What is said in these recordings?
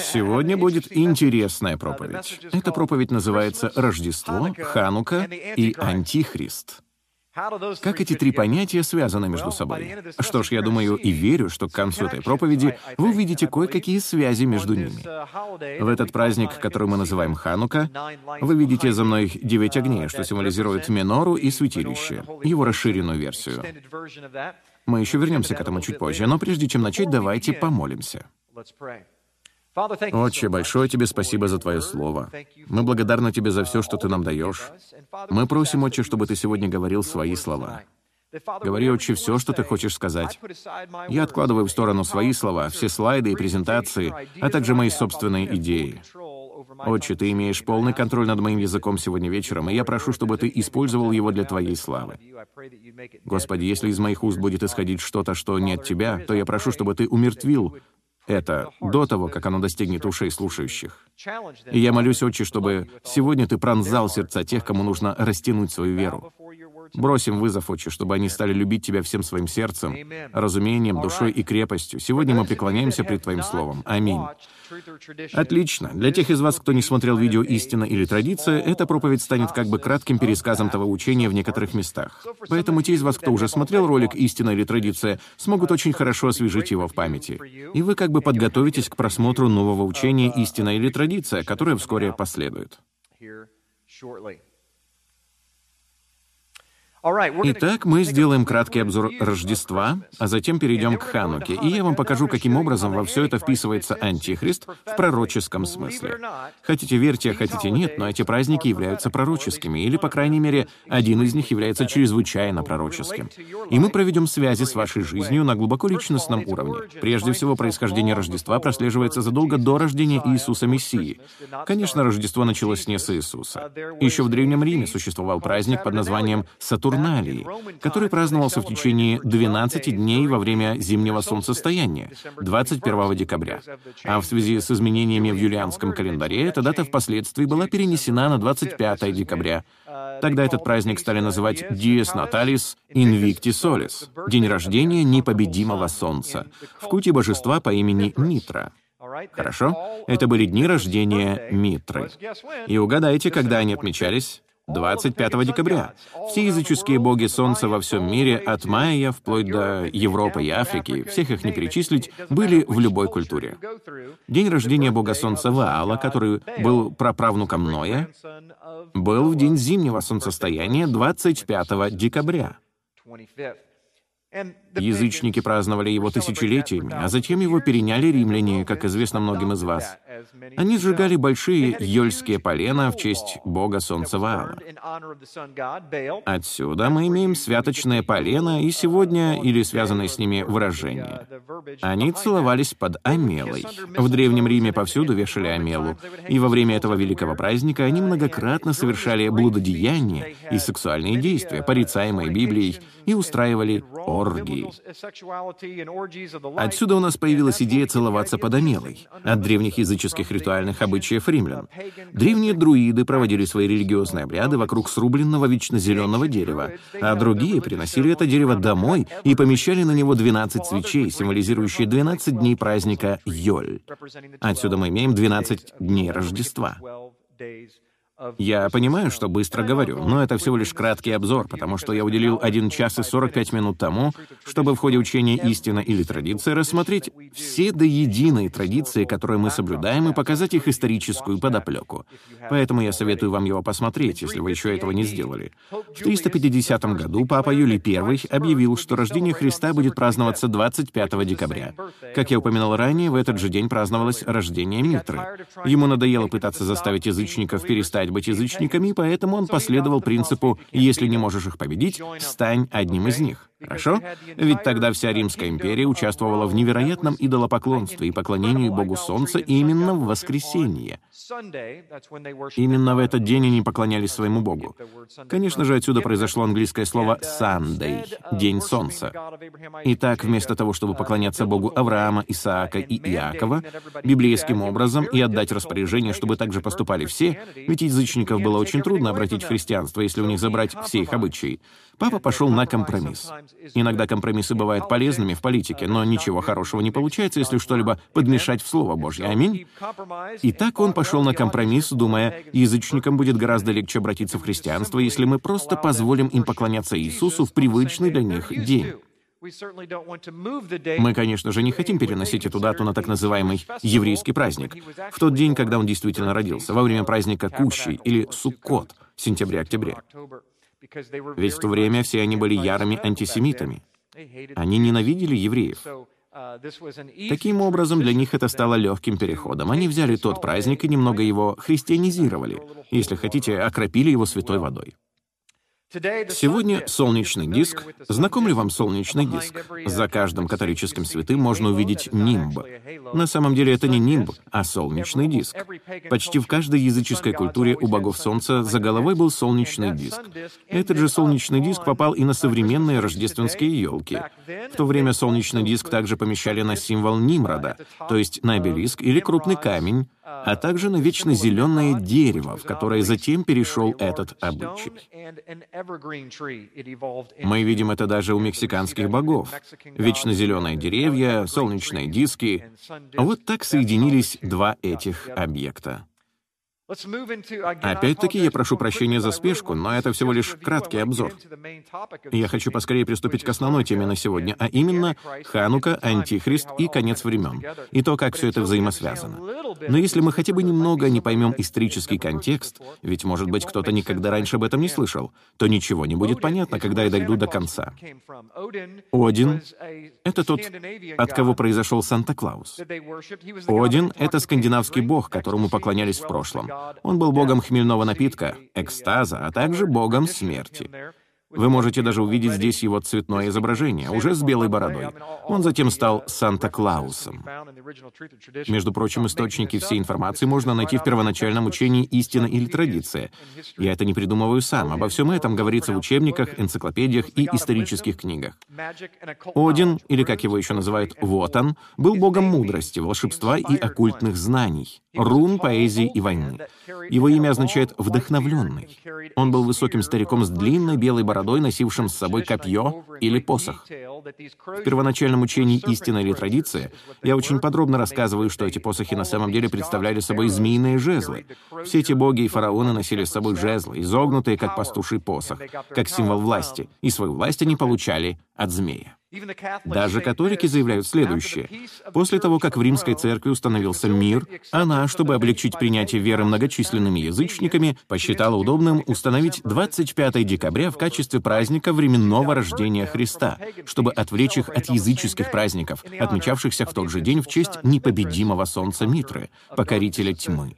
Сегодня будет интересная проповедь. Эта проповедь называется «Рождество», «Ханука» и «Антихрист». Как эти три понятия связаны между собой? Что ж, я думаю и верю, что к концу этой проповеди вы увидите кое-какие связи между ними. В этот праздник, который мы называем Ханука, вы видите за мной девять огней, что символизирует минору и святилище, его расширенную версию. Мы еще вернемся к этому чуть позже, но прежде чем начать, давайте помолимся. Отче, большое тебе спасибо за Твое Слово. Мы благодарны Тебе за все, что Ты нам даешь. Мы просим, Отче, чтобы Ты сегодня говорил свои слова. Говори, Отче, все, что Ты хочешь сказать. Я откладываю в сторону свои слова, все слайды и презентации, а также мои собственные идеи. Отче, Ты имеешь полный контроль над моим языком сегодня вечером, и я прошу, чтобы Ты использовал его для Твоей славы. Господи, если из моих уст будет исходить что-то, что не от Тебя, то я прошу, чтобы Ты умертвил это до того, как оно достигнет ушей слушающих. И я молюсь, Отче, чтобы сегодня Ты пронзал сердца тех, кому нужно растянуть свою веру. Бросим вызов, Отче, чтобы они стали любить Тебя всем своим сердцем, разумением, душой и крепостью. Сегодня мы преклоняемся пред Твоим Словом. Аминь. Отлично. Для тех из вас, кто не смотрел видео «Истина или традиция», эта проповедь станет как бы кратким пересказом того учения в некоторых местах. Поэтому те из вас, кто уже смотрел ролик «Истина или традиция», смогут очень хорошо освежить его в памяти. И вы как бы подготовитесь к просмотру нового учения «Истина или традиция», которое вскоре последует. Итак, мы сделаем краткий обзор Рождества, а затем перейдем к Хануке, и я вам покажу, каким образом во все это вписывается Антихрист в пророческом смысле. Хотите верьте, хотите нет, но эти праздники являются пророческими, или, по крайней мере, один из них является чрезвычайно пророческим. И мы проведем связи с вашей жизнью на глубоко личностном уровне. Прежде всего, происхождение Рождества прослеживается задолго до рождения Иисуса Мессии. Конечно, Рождество началось не с Иисуса. Еще в Древнем Риме существовал праздник под названием Сатурн Сатурналии, который праздновался в течение 12 дней во время зимнего солнцестояния, 21 декабря. А в связи с изменениями в юлианском календаре эта дата впоследствии была перенесена на 25 декабря. Тогда этот праздник стали называть Dies Natalis Invicti Solis — день рождения непобедимого солнца, в культе божества по имени Митра. Хорошо? Это были дни рождения Митры. И угадайте, когда они отмечались? 25 декабря. Все языческие боги Солнца во всем мире, от майя вплоть до Европы и Африки, всех их не перечислить, были в любой культуре. День рождения бога Солнца Ваала, который был праправнуком Ноя, был в день зимнего солнцестояния 25 декабря. Язычники праздновали его тысячелетиями, а затем его переняли римляне, как известно многим из вас. Они сжигали большие йольские полена в честь бога солнца Ваала. Отсюда мы имеем святочное полено и сегодня или связанное с ними выражение. Они целовались под Амелой. В Древнем Риме повсюду вешали Амелу, и во время этого великого праздника они многократно совершали блудодеяния и сексуальные действия, порицаемые Библией, и устраивали оргии. Отсюда у нас появилась идея целоваться под Амелой, от древних языческих ритуальных обычаев римлян. Древние друиды проводили свои религиозные обряды вокруг срубленного вечно зеленого дерева, а другие приносили это дерево домой и помещали на него 12 свечей, символизирующие 12 дней праздника Йоль. Отсюда мы имеем 12 дней Рождества. Я понимаю, что быстро говорю, но это всего лишь краткий обзор, потому что я уделил 1 час и 45 минут тому, чтобы в ходе учения «Истина» или «Традиция» рассмотреть все до единой традиции, которые мы соблюдаем, и показать их историческую подоплеку. Поэтому я советую вам его посмотреть, если вы еще этого не сделали. В 350 году Папа Юлий I объявил, что рождение Христа будет праздноваться 25 декабря. Как я упоминал ранее, в этот же день праздновалось рождение Митры. Ему надоело пытаться заставить язычников перестать перестать быть язычниками, поэтому он последовал принципу «если не можешь их победить, стань одним из них». Хорошо? Ведь тогда вся Римская империя участвовала в невероятном идолопоклонстве и поклонении Богу Солнца именно в воскресенье. Именно в этот день они поклонялись своему Богу. Конечно же, отсюда произошло английское слово «Sunday» — «День Солнца». Итак, вместо того, чтобы поклоняться Богу Авраама, Исаака и Иакова, библейским образом и отдать распоряжение, чтобы так же поступали все, ведь язычников было очень трудно обратить в христианство, если у них забрать все их обычаи, папа пошел на компромисс. Иногда компромиссы бывают полезными в политике, но ничего хорошего не получается, если что-либо подмешать в Слово Божье. Аминь. И так он пошел на компромисс, думая, язычникам будет гораздо легче обратиться в христианство, если мы просто позволим им поклоняться Иисусу в привычный для них день. Мы, конечно же, не хотим переносить эту дату на так называемый еврейский праздник, в тот день, когда он действительно родился, во время праздника Кущи или Суккот сентябре-октябре. Ведь в то время все они были ярыми антисемитами. Они ненавидели евреев. Таким образом, для них это стало легким переходом. Они взяли тот праздник и немного его христианизировали, если хотите, окропили его святой водой. Сегодня солнечный диск. Знаком ли вам солнечный диск? За каждым католическим святым можно увидеть нимб. На самом деле это не нимб, а солнечный диск. Почти в каждой языческой культуре у богов солнца за головой был солнечный диск. Этот же солнечный диск попал и на современные рождественские елки. В то время солнечный диск также помещали на символ Нимрода, то есть на обелиск или крупный камень, а также на вечно зеленое дерево, в которое затем перешел этот обычай. Мы видим это даже у мексиканских богов. Вечно зеленые деревья, солнечные диски. Вот так соединились два этих объекта. Опять-таки, я прошу прощения за спешку, но это всего лишь краткий обзор. Я хочу поскорее приступить к основной теме на сегодня, а именно Ханука, Антихрист и конец времен, и то, как все это взаимосвязано. Но если мы хотя бы немного не поймем исторический контекст, ведь, может быть, кто-то никогда раньше об этом не слышал, то ничего не будет понятно, когда я дойду до конца. Один — это тот, от кого произошел Санта-Клаус. Один — это скандинавский бог, которому поклонялись в прошлом. Он был богом хмельного напитка, экстаза, а также богом смерти. Вы можете даже увидеть здесь его цветное изображение, уже с белой бородой. Он затем стал Санта-Клаусом. Между прочим, источники всей информации можно найти в первоначальном учении «Истина или традиция». Я это не придумываю сам. Обо всем этом говорится в учебниках, энциклопедиях и исторических книгах. Один, или как его еще называют, Вотан, был богом мудрости, волшебства и оккультных знаний, рун, поэзии и войны. Его имя означает «вдохновленный». Он был высоким стариком с длинной белой бородой, бородой, носившим с собой копье или посох. В первоначальном учении «Истина или традиция» я очень подробно рассказываю, что эти посохи на самом деле представляли собой змеиные жезлы. Все эти боги и фараоны носили с собой жезлы, изогнутые, как пастуший посох, как символ власти, и свою власть они получали от змея. Даже католики заявляют следующее. После того, как в римской церкви установился мир, она, чтобы облегчить принятие веры многочисленными язычниками, посчитала удобным установить 25 декабря в качестве праздника временного рождения Христа, чтобы отвлечь их от языческих праздников, отмечавшихся в тот же день в честь непобедимого солнца Митры, покорителя тьмы.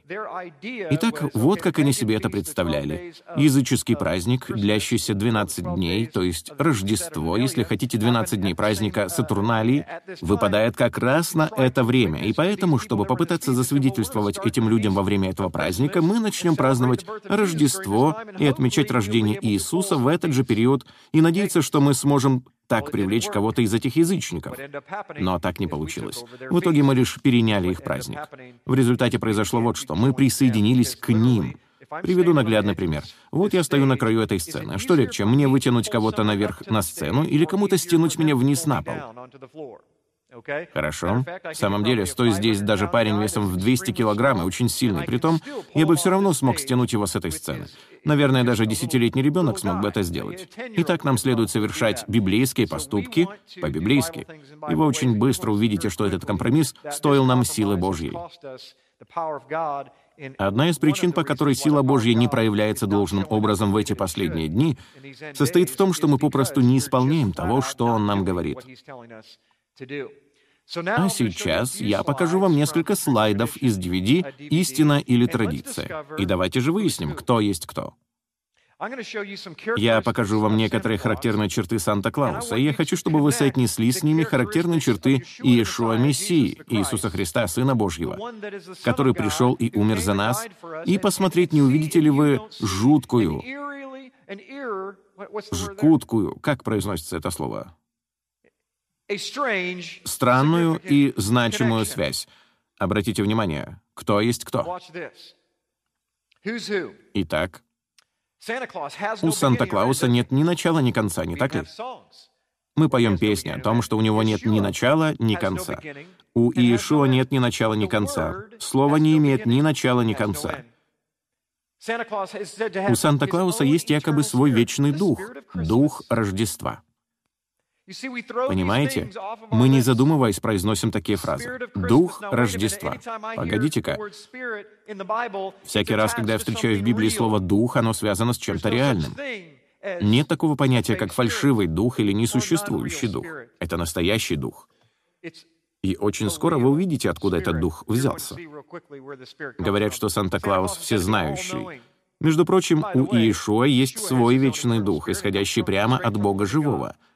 Итак, вот как они себе это представляли. Языческий праздник, длящийся 12 дней, то есть Рождество, если хотите, 12 дней дней праздника Сатурналии выпадает как раз на это время, и поэтому, чтобы попытаться засвидетельствовать этим людям во время этого праздника, мы начнем праздновать Рождество и отмечать рождение Иисуса в этот же период и надеяться, что мы сможем так привлечь кого-то из этих язычников. Но так не получилось. В итоге мы лишь переняли их праздник. В результате произошло вот что. Мы присоединились к ним — Приведу наглядный пример. Вот я стою на краю этой сцены. Что легче, мне вытянуть кого-то наверх на сцену или кому-то стянуть меня вниз на пол? Хорошо. В самом деле, стоя здесь даже парень весом в 200 килограмм и очень сильный. Притом, я бы все равно смог стянуть его с этой сцены. Наверное, даже десятилетний ребенок смог бы это сделать. Итак, нам следует совершать библейские поступки по-библейски. И вы очень быстро увидите, что этот компромисс стоил нам силы Божьей. Одна из причин, по которой сила Божья не проявляется должным образом в эти последние дни, состоит в том, что мы попросту не исполняем того, что Он нам говорит. А сейчас я покажу вам несколько слайдов из DVD «Истина или традиция». И давайте же выясним, кто есть кто. Я покажу вам некоторые характерные черты Санта-Клауса, и я хочу, чтобы вы соотнесли с ними характерные черты Иешуа Мессии, Иисуса Христа, Сына Божьего, который пришел и умер за нас, и посмотреть, не увидите ли вы жуткую, жкуткую, как произносится это слово? Странную и значимую связь. Обратите внимание, кто есть кто. Итак, У Санта-Клауса нет ни начала, ни конца, не так ли? Мы поем песни о том, что у него нет ни начала, ни конца. У Иешуа нет ни начала, ни конца. Слово не имеет ни начала, ни конца. У Санта-Клауса есть якобы свой вечный дух, дух Рождества. Понимаете? Мы, не задумываясь, произносим такие фразы. «Дух Рождества». Погодите-ка. Всякий раз, когда я встречаю в Библии слово «дух», оно связано с чем-то реальным. Нет такого понятия, как фальшивый дух или несуществующий дух. Это настоящий дух. И очень скоро вы увидите, откуда этот дух взялся. Говорят, что Санта-Клаус всезнающий. Между прочим, у Иешуа есть свой вечный дух, исходящий прямо от Бога живого —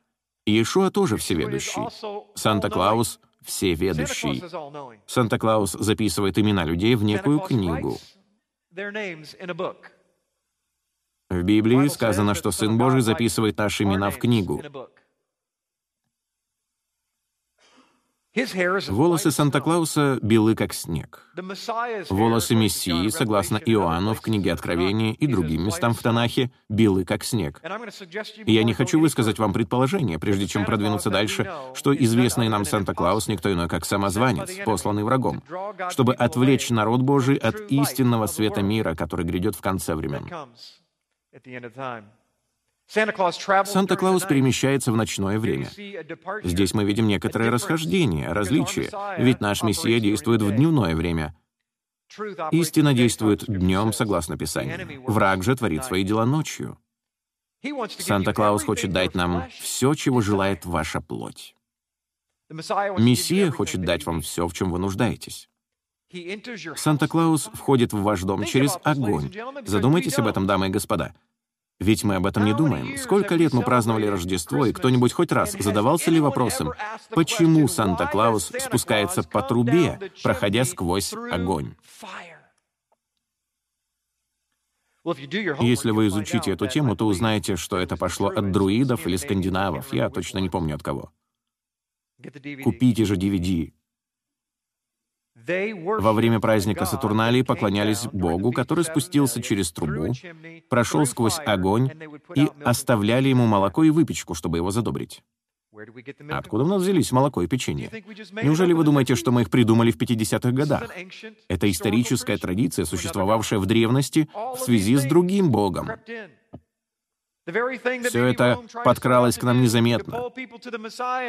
Иешуа тоже всеведущий. Санта-Клаус — всеведущий. Санта-Клаус записывает имена людей в некую книгу. В Библии сказано, что Сын Божий записывает наши имена в книгу. Волосы Санта-Клауса белы, как снег. Волосы Мессии, согласно Иоанну в книге Откровения и другим местам в Танахе, белы, как снег. И я не хочу высказать вам предположение, прежде чем продвинуться дальше, что известный нам Санта-Клаус никто иной, как самозванец, посланный врагом, чтобы отвлечь народ Божий от истинного света мира, который грядет в конце времен. Санта-Клаус перемещается в ночное время. Здесь мы видим некоторое расхождение, различие, ведь наш Мессия действует в дневное время. Истина действует днем, согласно Писанию. Враг же творит свои дела ночью. Санта-Клаус хочет дать нам все, чего желает ваша плоть. Мессия хочет дать вам все, в чем вы нуждаетесь. Санта-Клаус входит в ваш дом через огонь. Задумайтесь об этом, дамы и господа. Ведь мы об этом не думаем. Сколько лет мы праздновали Рождество, и кто-нибудь хоть раз задавался ли вопросом, почему Санта-Клаус спускается по трубе, проходя сквозь огонь? Если вы изучите эту тему, то узнаете, что это пошло от друидов или скандинавов, я точно не помню от кого. Купите же DVD, во время праздника Сатурналии поклонялись Богу, который спустился через трубу, прошел сквозь огонь и оставляли ему молоко и выпечку, чтобы его задобрить. Откуда у нас взялись молоко и печенье? Неужели вы думаете, что мы их придумали в 50-х годах? Это историческая традиция, существовавшая в древности в связи с другим богом. Все это подкралось к нам незаметно.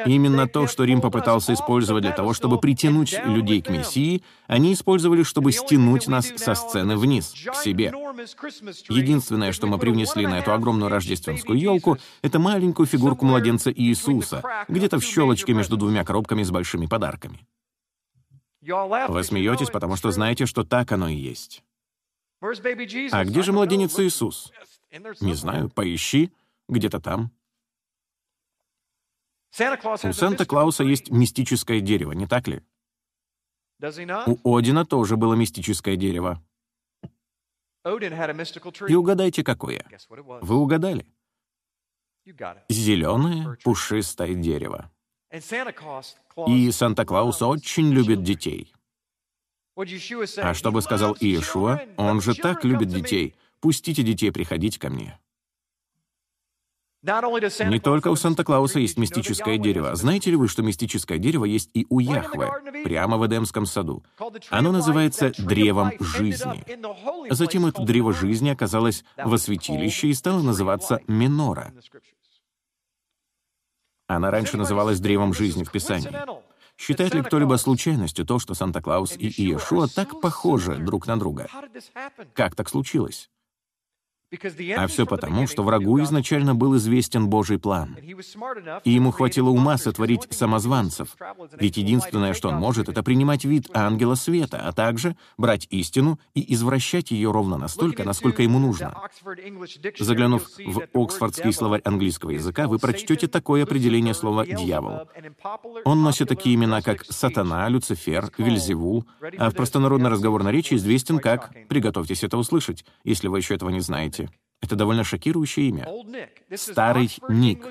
Именно то, что Рим попытался использовать для того, чтобы притянуть людей к Мессии, они использовали, чтобы стянуть нас со сцены вниз, к себе. Единственное, что мы привнесли на эту огромную рождественскую елку, это маленькую фигурку младенца Иисуса, где-то в щелочке между двумя коробками с большими подарками. Вы смеетесь, потому что знаете, что так оно и есть. А где же младенец Иисус? Не знаю, поищи, где-то там. У Санта-Клауса есть мистическое дерево, не так ли? У Одина тоже было мистическое дерево. И угадайте, какое. Вы угадали. Зеленое пушистое дерево. И Санта-Клаус очень любит детей. А что бы сказал Иешуа, он же так любит детей, Пустите детей приходить ко мне. Не только у Санта-Клауса есть мистическое дерево. Знаете ли вы, что мистическое дерево есть и у Яхве, прямо в Эдемском саду? Оно называется древом жизни. Затем это древо жизни оказалось во святилище и стало называться Минора. Она раньше называлась древом жизни в Писании. Считает ли кто-либо случайностью то, что Санта-Клаус и Иешуа так похожи друг на друга? Как так случилось? А все потому, что врагу изначально был известен Божий план. И ему хватило ума сотворить самозванцев. Ведь единственное, что он может, это принимать вид ангела света, а также брать истину и извращать ее ровно настолько, насколько ему нужно. Заглянув в Оксфордский словарь английского языка, вы прочтете такое определение слова «дьявол». Он носит такие имена, как «сатана», «люцифер», «вельзевул», а в простонародной разговорной речи известен как, приготовьтесь это услышать, если вы еще этого не знаете, это довольно шокирующее имя. Старый Ник.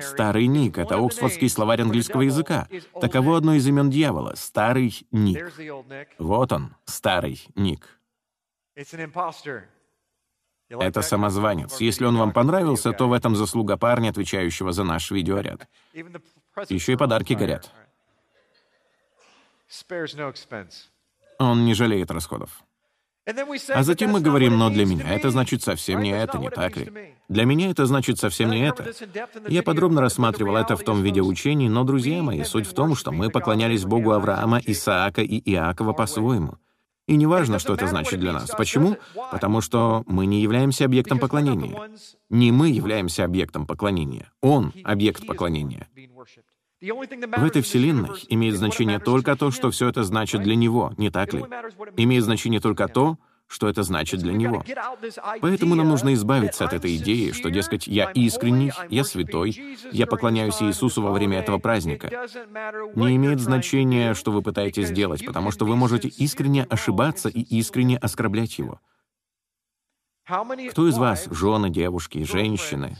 Старый Ник — это Оксфордский словарь английского языка. Таково одно из имен дьявола — Старый Ник. Вот он, Старый Ник. Это самозванец. Если он вам понравился, то в этом заслуга парня, отвечающего за наш видеоряд. Еще и подарки горят. Он не жалеет расходов. А затем мы говорим, но для меня это значит совсем не это, не так ли? Для меня это значит совсем не это. Я подробно рассматривал это в том виде учений, но, друзья мои, суть в том, что мы поклонялись Богу Авраама, Исаака и Иакова по-своему. И не важно, что это значит для нас. Почему? Потому что мы не являемся объектом поклонения. Не мы являемся объектом поклонения. Он — объект поклонения. В этой вселенной имеет значение только то, что все это значит для него, не так ли? Имеет значение только то, что это значит для него. Поэтому нам нужно избавиться от этой идеи, что, дескать, я искренний, я святой, я поклоняюсь Иисусу во время этого праздника. Не имеет значения, что вы пытаетесь сделать, потому что вы можете искренне ошибаться и искренне оскорблять Его. Кто из вас, жены, девушки, женщины,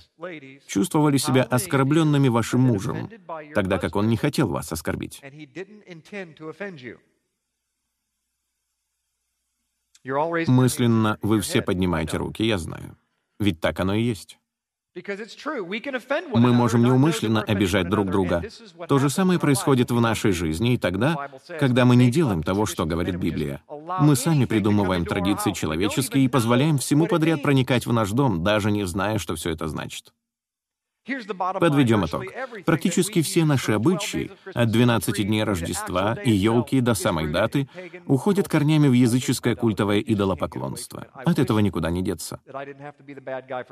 чувствовали себя оскорбленными вашим мужем, тогда как он не хотел вас оскорбить? Мысленно вы все поднимаете руки, я знаю. Ведь так оно и есть. Мы можем неумышленно обижать друг друга. То же самое происходит в нашей жизни и тогда, когда мы не делаем того, что говорит Библия. Мы сами придумываем традиции человеческие и позволяем всему подряд проникать в наш дом, даже не зная, что все это значит. Подведем итог. Практически все наши обычаи, от 12 дней Рождества и елки до самой даты, уходят корнями в языческое культовое идолопоклонство. От этого никуда не деться.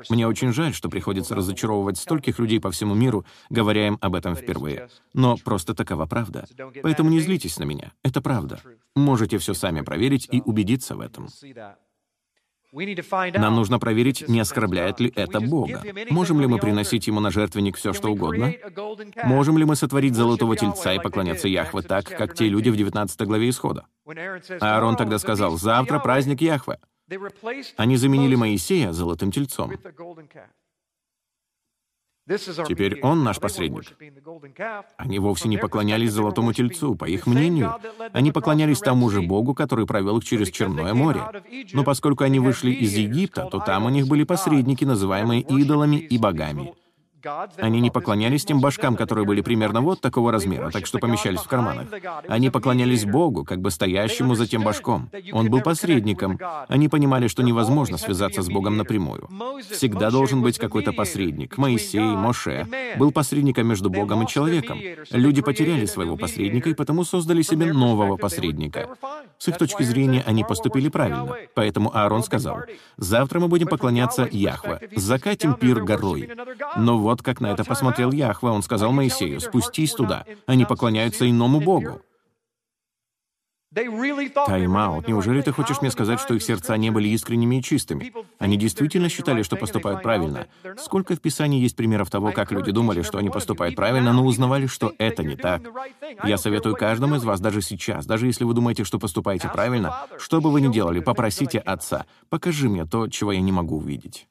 Мне очень жаль, что приходится разочаровывать стольких людей по всему миру, говоря им об этом впервые. Но просто такова правда. Поэтому не злитесь на меня. Это правда. Можете все сами проверить и убедиться в этом. Нам нужно проверить, не оскорбляет ли это Бога. Можем ли мы приносить Ему на жертвенник все, что угодно? Можем ли мы сотворить золотого тельца и поклоняться Яхве так, как те люди в 19 главе Исхода? Аарон тогда сказал, «Завтра праздник Яхве». Они заменили Моисея золотым тельцом. Теперь он наш посредник. Они вовсе не поклонялись золотому тельцу, по их мнению. Они поклонялись тому же Богу, который провел их через Черное море. Но поскольку они вышли из Египта, то там у них были посредники, называемые идолами и богами. Они не поклонялись тем башкам, которые были примерно вот такого размера, так что помещались в карманах. Они поклонялись Богу, как бы стоящему за тем башком. Он был посредником. Они понимали, что невозможно связаться с Богом напрямую. Всегда должен быть какой-то посредник. Моисей, Моше был посредником между Богом и человеком. Люди потеряли своего посредника и потому создали себе нового посредника. С их точки зрения они поступили правильно. Поэтому Аарон сказал, «Завтра мы будем поклоняться Яхве, закатим пир горой». Но вот как на это посмотрел Яхва. Он сказал Моисею, «Спустись туда, они поклоняются иному Богу». Тайм-аут. Неужели ты хочешь мне сказать, что их сердца не были искренними и чистыми? Они действительно считали, что поступают правильно. Сколько в Писании есть примеров того, как люди думали, что они поступают правильно, но узнавали, что это не так? Я советую каждому из вас даже сейчас, даже если вы думаете, что поступаете правильно, что бы вы ни делали, попросите Отца, покажи мне то, чего я не могу увидеть.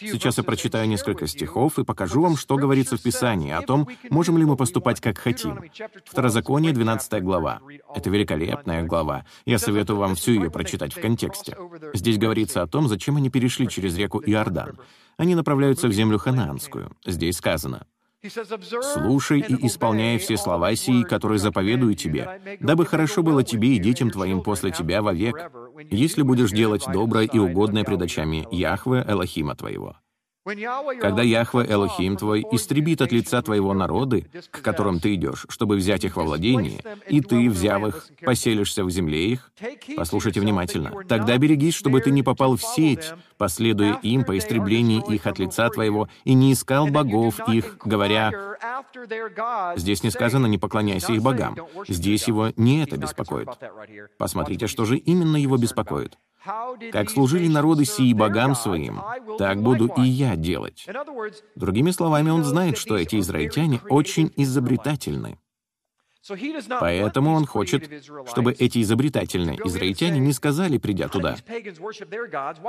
Сейчас я прочитаю несколько стихов и покажу вам, что говорится в Писании о том, можем ли мы поступать как хотим. Второзаконие, 12 глава. Это великолепная глава. Я советую вам всю ее прочитать в контексте. Здесь говорится о том, зачем они перешли через реку Иордан. Они направляются в землю ханаанскую. Здесь сказано, Слушай и исполняй все слова сии, которые заповедую тебе, дабы хорошо было тебе и детям твоим после тебя вовек, если будешь делать доброе и угодное пред очами Яхве Элохима твоего. Когда Яхве Элохим твой истребит от лица твоего народы, к которым ты идешь, чтобы взять их во владение, и ты, взяв их, поселишься в земле их, послушайте внимательно, тогда берегись, чтобы ты не попал в сеть, последуя им по истреблении их от лица твоего, и не искал богов их, говоря, здесь не сказано «не поклоняйся их богам», здесь его не это беспокоит. Посмотрите, что же именно его беспокоит. Как служили народы сии богам своим, так буду и я делать. Другими словами, он знает, что эти израильтяне очень изобретательны. Поэтому он хочет, чтобы эти изобретательные израильтяне не сказали, придя туда.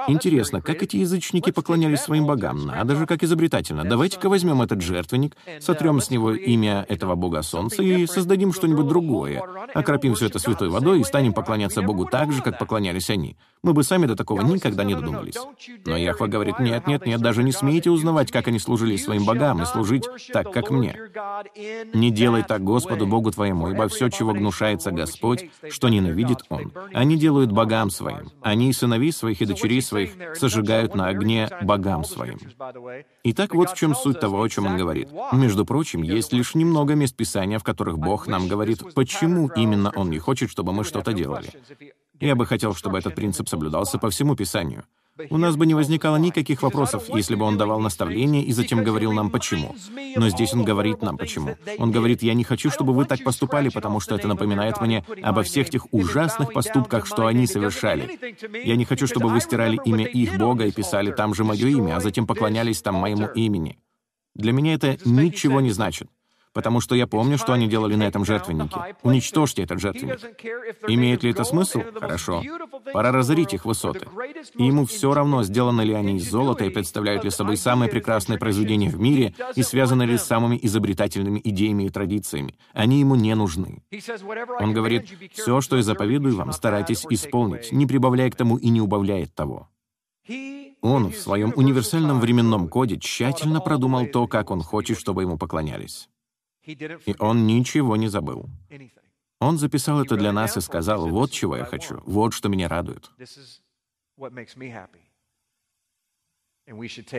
Интересно, как эти язычники поклонялись своим богам? Надо же, как изобретательно. Давайте-ка возьмем этот жертвенник, сотрем с него имя этого бога солнца и создадим что-нибудь другое. Окропим все это святой водой и станем поклоняться Богу так же, как поклонялись они. Мы бы сами до такого никогда не додумались. Но Яхва говорит, нет, нет, нет, даже не смейте узнавать, как они служили своим богам, и служить так, как мне. Не делай так Господу Богу твоему, ибо все, чего гнушается Господь, что ненавидит Он, они делают богам своим. Они и сыновей своих, и дочерей своих сожигают на огне богам своим. Итак, вот в чем суть того, о чем он говорит. Между прочим, есть лишь немного мест Писания, в которых Бог нам говорит, почему именно Он не хочет, чтобы мы что-то делали. Я бы хотел, чтобы этот принцип соблюдался по всему Писанию. У нас бы не возникало никаких вопросов, если бы он давал наставление и затем говорил нам почему. Но здесь он говорит нам почему. Он говорит, я не хочу, чтобы вы так поступали, потому что это напоминает мне обо всех тех ужасных поступках, что они совершали. Я не хочу, чтобы вы стирали имя их Бога и писали там же мое имя, а затем поклонялись там моему имени. Для меня это ничего не значит потому что я помню, что они делали на этом жертвеннике. Уничтожьте этот жертвенник. Имеет ли это смысл? Хорошо. Пора разорить их высоты. И ему все равно, сделаны ли они из золота и представляют ли собой самые прекрасные произведения в мире и связаны ли с самыми изобретательными идеями и традициями. Они ему не нужны. Он говорит, «Все, что я заповедую вам, старайтесь исполнить, не прибавляя к тому и не убавляя того». Он в своем универсальном временном коде тщательно продумал то, как он хочет, чтобы ему поклонялись. И он ничего не забыл. Он записал это для нас и сказал, вот чего я хочу, вот что меня радует.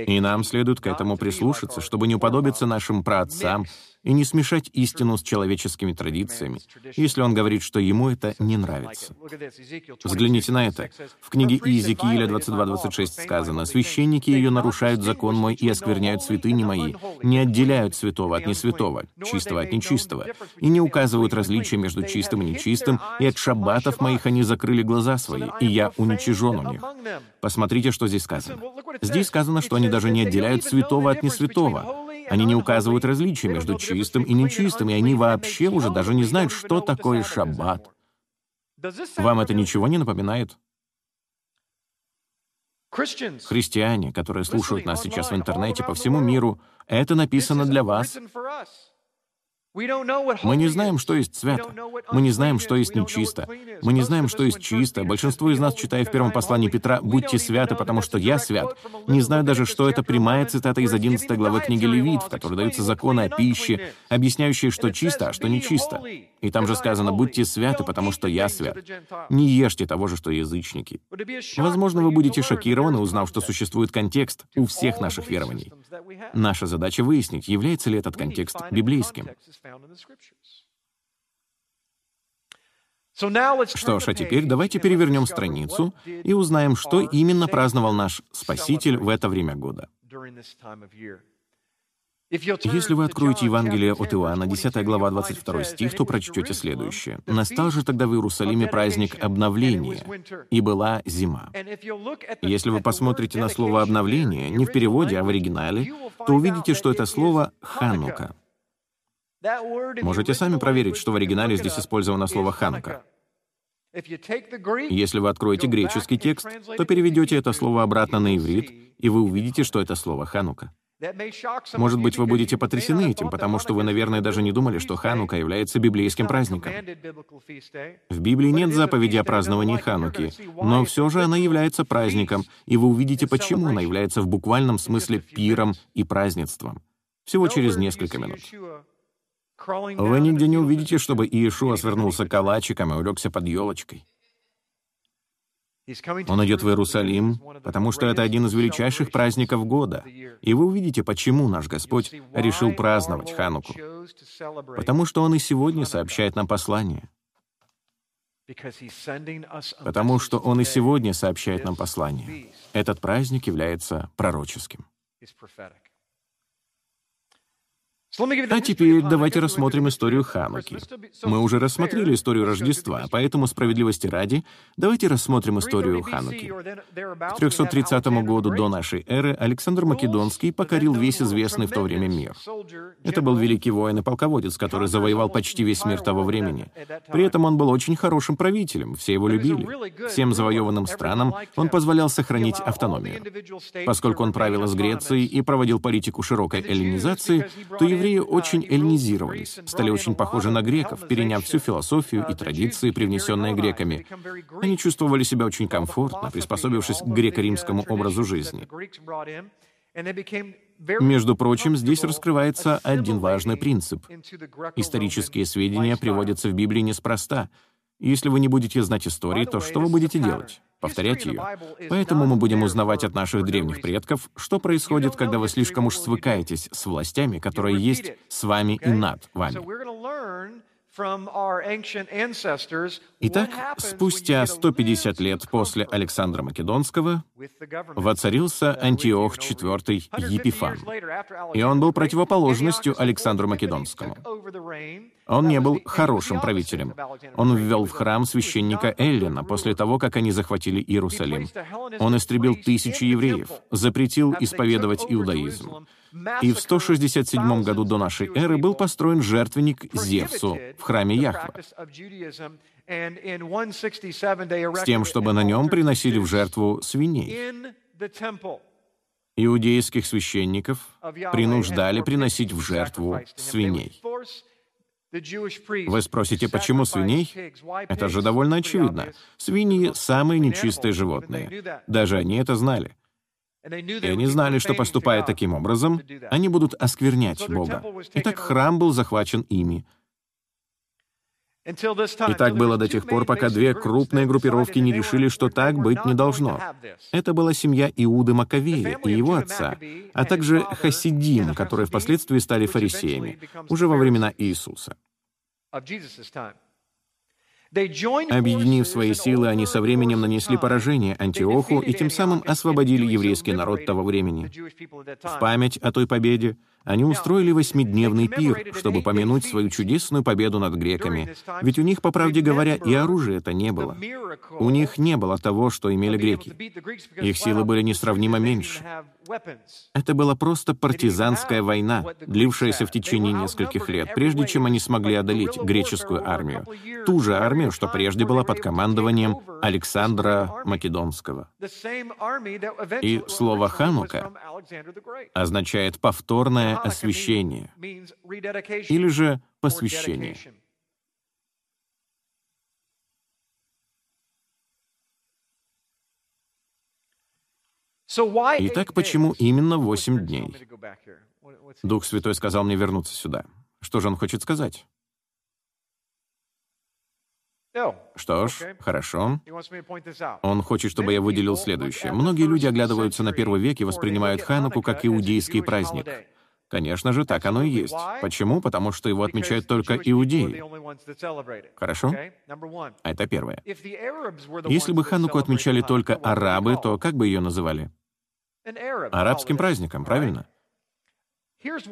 И нам следует к этому прислушаться, чтобы не уподобиться нашим праотцам и не смешать истину с человеческими традициями, если он говорит, что ему это не нравится. Взгляните на это. В книге Иезекииля 22.26 сказано, «Священники ее нарушают закон мой и оскверняют святыни мои, не отделяют святого от несвятого, чистого от нечистого, и не указывают различия между чистым и нечистым, и от шаббатов моих они закрыли глаза свои, и я уничижен у них». Посмотрите, что здесь сказано. Здесь сказано, что они даже не отделяют святого от несвятого. Они не указывают различия между чистым и нечистым, и они вообще уже даже не знают, что такое шаббат. Вам это ничего не напоминает? Христиане, которые слушают нас сейчас в интернете по всему миру, это написано для вас. Мы не знаем, что есть свято. Мы не знаем, что есть нечисто. Мы не знаем, что есть чисто. Большинство из нас, читая в первом послании Петра «Будьте святы, потому что я свят», не знаю даже, что это прямая цитата из 11 главы книги Левит, в которой даются законы о пище, объясняющие, что чисто, а что нечисто. И там же сказано «Будьте святы, потому что я свят». Не ешьте того же, что язычники. Возможно, вы будете шокированы, узнав, что существует контекст у всех наших верований. Наша задача выяснить, является ли этот контекст библейским. Что ж, а теперь давайте перевернем страницу и узнаем, что именно праздновал наш Спаситель в это время года. Если вы откроете Евангелие от Иоанна, 10 глава, 22 стих, то прочтете следующее. «Настал же тогда в Иерусалиме праздник обновления, и была зима». Если вы посмотрите на слово «обновление» не в переводе, а в оригинале, то увидите, что это слово «ханука». Можете сами проверить, что в оригинале здесь использовано слово «ханука». Если вы откроете греческий текст, то переведете это слово обратно на иврит, и вы увидите, что это слово «ханука». Может быть, вы будете потрясены этим, потому что вы, наверное, даже не думали, что Ханука является библейским праздником. В Библии нет заповеди о праздновании Хануки, но все же она является праздником, и вы увидите, почему она является в буквальном смысле пиром и празднеством. Всего через несколько минут. Вы нигде не увидите, чтобы Иешуа свернулся калачиком и улегся под елочкой. Он идет в Иерусалим, потому что это один из величайших праздников года. И вы увидите, почему наш Господь решил праздновать Хануку. Потому что Он и сегодня сообщает нам послание. Потому что Он и сегодня сообщает нам послание. Этот праздник является пророческим. А теперь давайте рассмотрим историю Хануки. Мы уже рассмотрели историю Рождества, поэтому справедливости ради, давайте рассмотрим историю Хануки. К 330 году до нашей эры Александр Македонский покорил весь известный в то время мир. Это был великий воин и полководец, который завоевал почти весь мир того времени. При этом он был очень хорошим правителем, все его любили. Всем завоеванным странам он позволял сохранить автономию. Поскольку он правил из Греции и проводил политику широкой эллинизации, то евреи евреи очень эллинизировались, стали очень похожи на греков, переняв всю философию и традиции, привнесенные греками. Они чувствовали себя очень комфортно, приспособившись к греко-римскому образу жизни. Между прочим, здесь раскрывается один важный принцип. Исторические сведения приводятся в Библии неспроста. Если вы не будете знать истории, то что вы будете делать? Повторять ее. Поэтому мы будем узнавать от наших древних предков, что происходит, когда вы слишком уж свыкаетесь с властями, которые есть с вами и над вами. Итак, спустя 150 лет после Александра Македонского воцарился Антиох IV Епифан, и он был противоположностью Александру Македонскому. Он не был хорошим правителем. Он ввел в храм священника Эллина после того, как они захватили Иерусалим. Он истребил тысячи евреев, запретил исповедовать иудаизм. И в 167 году до нашей эры был построен жертвенник Зевсу в храме Яхва, с тем, чтобы на нем приносили в жертву свиней. Иудейских священников принуждали приносить в жертву свиней. Вы спросите, почему свиней? Это же довольно очевидно. Свиньи — самые нечистые животные. Даже они это знали. И они знали, что, поступая таким образом, они будут осквернять Бога. Итак, храм был захвачен ими. И так было до тех пор, пока две крупные группировки не решили, что так быть не должно. Это была семья Иуды Маковея и его отца, а также хасидим, которые впоследствии стали фарисеями, уже во времена Иисуса. Объединив свои силы, они со временем нанесли поражение Антиоху и тем самым освободили еврейский народ того времени. В память о той победе они устроили восьмидневный пир, чтобы помянуть свою чудесную победу над греками. Ведь у них, по правде говоря, и оружия-то не было. У них не было того, что имели греки. Их силы были несравнимо меньше. Это была просто партизанская война, длившаяся в течение нескольких лет, прежде чем они смогли одолеть греческую армию. Ту же армию, что прежде была под командованием Александра Македонского. И слово «ханука» означает «повторное освящение или же посвящение. Итак, почему именно восемь дней? Дух Святой сказал мне вернуться сюда. Что же он хочет сказать? Что ж, хорошо. Он хочет, чтобы я выделил следующее. Многие люди оглядываются на первый век и воспринимают Хануку как иудейский праздник. Конечно же, так оно и есть. Почему? Потому что его отмечают только иудеи. Хорошо? Это первое. Если бы Хануку отмечали только арабы, то как бы ее называли? Арабским праздником, правильно?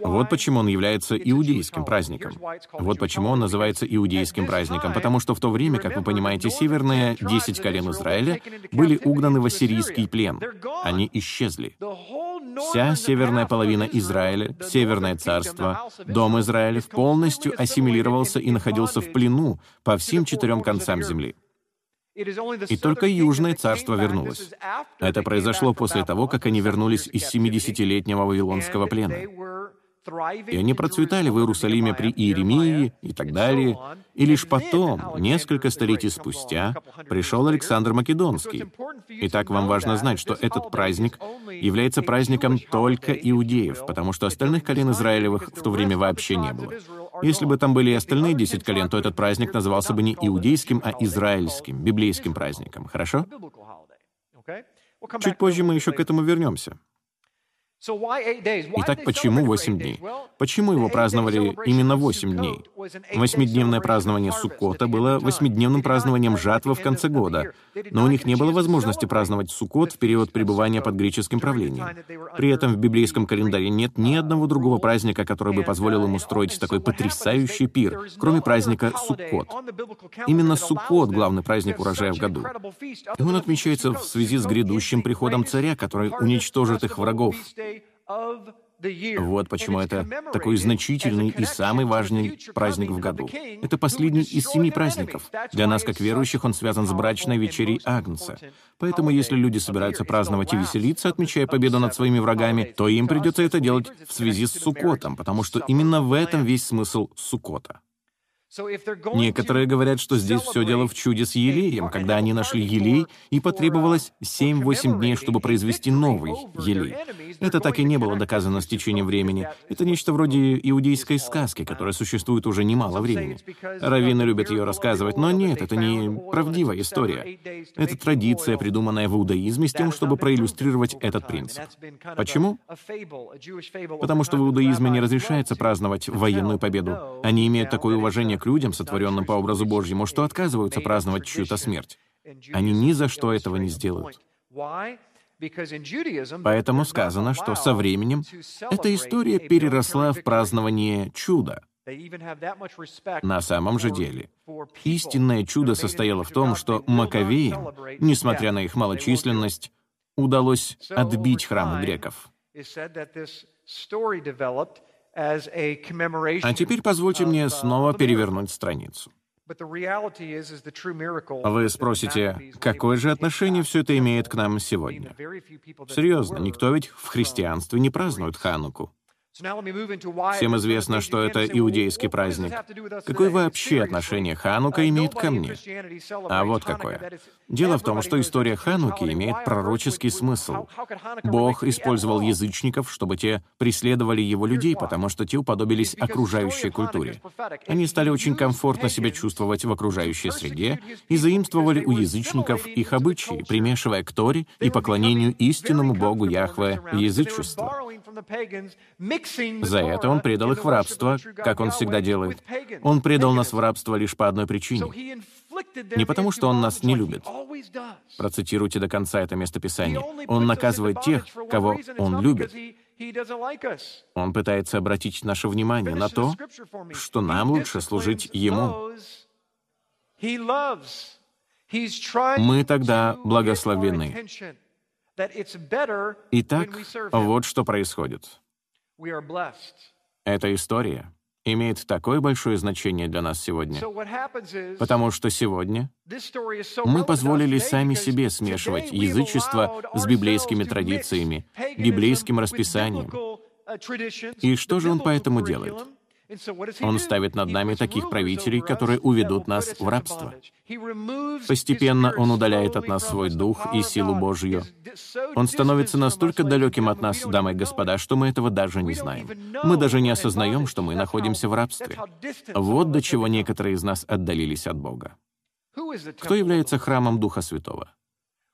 Вот почему он является иудейским праздником. Вот почему он называется иудейским праздником. Потому что в то время, как вы понимаете, северные десять колен Израиля были угнаны в ассирийский плен. Они исчезли. Вся северная половина Израиля, Северное царство, Дом Израилев полностью ассимилировался и находился в плену по всем четырем концам земли. И только Южное царство вернулось. Это произошло после того, как они вернулись из 70-летнего Вавилонского плена. И они процветали в Иерусалиме при Иеремии и так далее. И лишь потом, несколько столетий спустя, пришел Александр Македонский. Итак, вам важно знать, что этот праздник является праздником только иудеев, потому что остальных колен Израилевых в то время вообще не было. Если бы там были и остальные десять колен, то этот праздник назывался бы не иудейским, а израильским, библейским праздником. Хорошо? Чуть позже мы еще к этому вернемся. Итак, почему восемь дней? Почему его праздновали именно восемь дней? Восьмидневное празднование Суккота было восьмидневным празднованием жатвы в конце года, но у них не было возможности праздновать Суккот в период пребывания под греческим правлением. При этом в библейском календаре нет ни одного другого праздника, который бы позволил им устроить такой потрясающий пир, кроме праздника Суккот. Именно Суккот — главный праздник урожая в году. И он отмечается в связи с грядущим приходом царя, который уничтожит их врагов. Вот почему это такой значительный и самый важный праздник в году. Это последний из семи праздников. Для нас, как верующих, он связан с брачной вечерей Агнца. Поэтому, если люди собираются праздновать и веселиться, отмечая победу над своими врагами, то им придется это делать в связи с Суккотом, потому что именно в этом весь смысл Суккота. Некоторые говорят, что здесь все дело в чуде с елеем, когда они нашли елей, и потребовалось 7-8 дней, чтобы произвести новый елей. Это так и не было доказано с течением времени. Это нечто вроде иудейской сказки, которая существует уже немало времени. Раввины любят ее рассказывать, но нет, это не правдивая история. Это традиция, придуманная в иудаизме с тем, чтобы проиллюстрировать этот принцип. Почему? Потому что в иудаизме не разрешается праздновать военную победу. Они имеют такое уважение к людям, сотворенным по образу Божьему, что отказываются праздновать чью-то смерть. Они ни за что этого не сделают. Поэтому сказано, что со временем эта история переросла в празднование чуда. На самом же деле, истинное чудо состояло в том, что Маковеям, несмотря на их малочисленность, удалось отбить храм греков. А теперь позвольте мне снова перевернуть страницу. Вы спросите, какое же отношение все это имеет к нам сегодня? Серьезно, никто ведь в христианстве не празднует Хануку. Всем известно, что это иудейский праздник. Какое вообще отношение Ханука имеет ко мне? А вот какое. Дело в том, что история Хануки имеет пророческий смысл. Бог использовал язычников, чтобы те преследовали его людей, потому что те уподобились окружающей культуре. Они стали очень комфортно себя чувствовать в окружающей среде и заимствовали у язычников их обычаи, примешивая к Торе и поклонению истинному Богу Яхве язычество. За это он предал их в рабство, как он всегда делает. Он предал нас в рабство лишь по одной причине. Не потому, что он нас не любит. Процитируйте до конца это местописание. Он наказывает тех, кого он любит. Он пытается обратить наше внимание на то, что нам лучше служить Ему. Мы тогда благословены. Итак, вот что происходит. Эта история имеет такое большое значение для нас сегодня, потому что сегодня мы позволили сами себе смешивать язычество с библейскими традициями, библейским расписанием. Uh, И что же он поэтому делает? Он ставит над нами таких правителей, которые уведут нас в рабство. Постепенно Он удаляет от нас свой дух и силу Божью. Он становится настолько далеким от нас, дамы и господа, что мы этого даже не знаем. Мы даже не осознаем, что мы находимся в рабстве. Вот до чего некоторые из нас отдалились от Бога. Кто является храмом Духа Святого?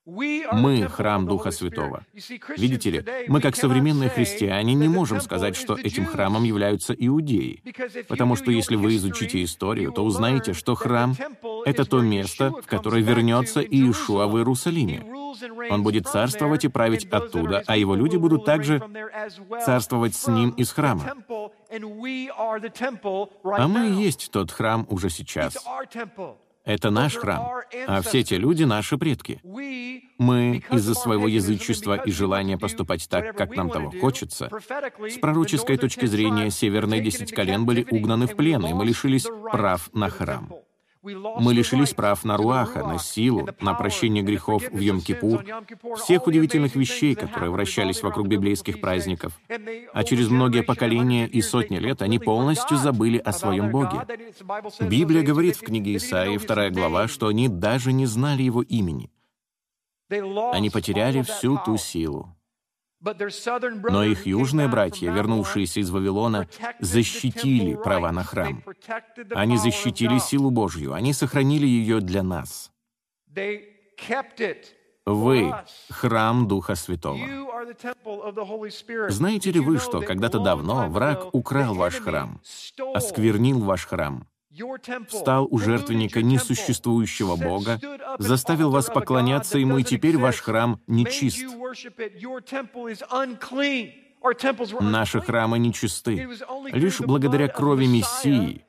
Мы — храм Духа Святого. Видите ли, мы, как современные христиане, не можем сказать, что этим храмом являются иудеи. Потому что если вы изучите историю, то узнаете, что храм — это то место, в которое вернется Иешуа в Иерусалиме. Он будет царствовать и править оттуда, а его люди будут также царствовать с ним из храма. А мы есть тот храм уже сейчас. Это наш храм, а все те люди — наши предки. Мы, из-за своего язычества и желания поступать так, как нам того хочется, с пророческой точки зрения северные десять колен были угнаны в плен, и мы лишились прав на храм. Мы лишились прав на руаха, на силу, на прощение грехов в Йом-Кипур, всех удивительных вещей, которые вращались вокруг библейских праздников. А через многие поколения и сотни лет они полностью забыли о своем Боге. Библия говорит в книге Исаии, 2 глава, что они даже не знали его имени. Они потеряли всю ту силу. Но их южные братья, вернувшиеся из Вавилона, защитили права на храм. Они защитили силу Божью, они сохранили ее для нас. Вы — храм Духа Святого. Знаете ли вы, что когда-то давно враг украл ваш храм, осквернил ваш храм, встал у жертвенника несуществующего Бога, заставил вас поклоняться Ему, и теперь ваш храм нечист. Наши храмы нечисты. Лишь благодаря крови Мессии,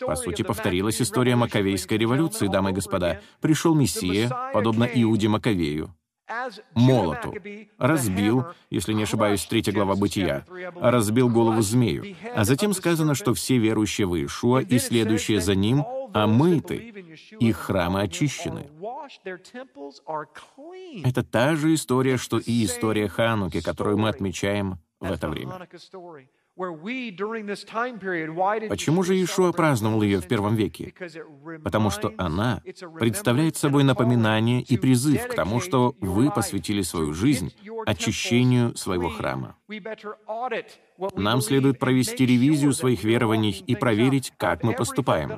по сути, повторилась история Маковейской революции, дамы и господа. Пришел Мессия, подобно Иуде Маковею, молоту, разбил, если не ошибаюсь, третья глава Бытия, разбил голову змею. А затем сказано, что все верующие в Иешуа и следующие за ним омыты, их храмы очищены. Это та же история, что и история Хануки, которую мы отмечаем в это время. Почему же Иешуа праздновал ее в первом веке? Потому что она представляет собой напоминание и призыв к тому, что вы посвятили свою жизнь очищению своего храма. Нам следует провести ревизию своих верований и проверить, как мы поступаем.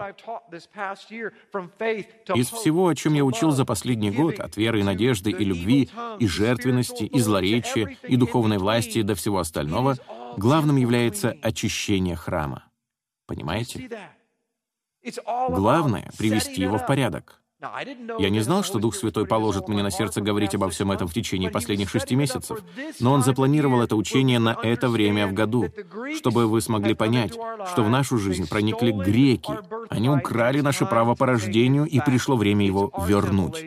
Из всего, о чем я учил за последний год, от веры и надежды и любви, и жертвенности, и злоречия, и духовной власти, до всего остального — главным является очищение храма. Понимаете? Главное — привести его в порядок. Я не знал, что Дух Святой положит мне на сердце говорить обо всем этом в течение последних шести месяцев, но Он запланировал это учение на это время в году, чтобы вы смогли понять, что в нашу жизнь проникли греки. Они украли наше право по рождению, и пришло время его вернуть.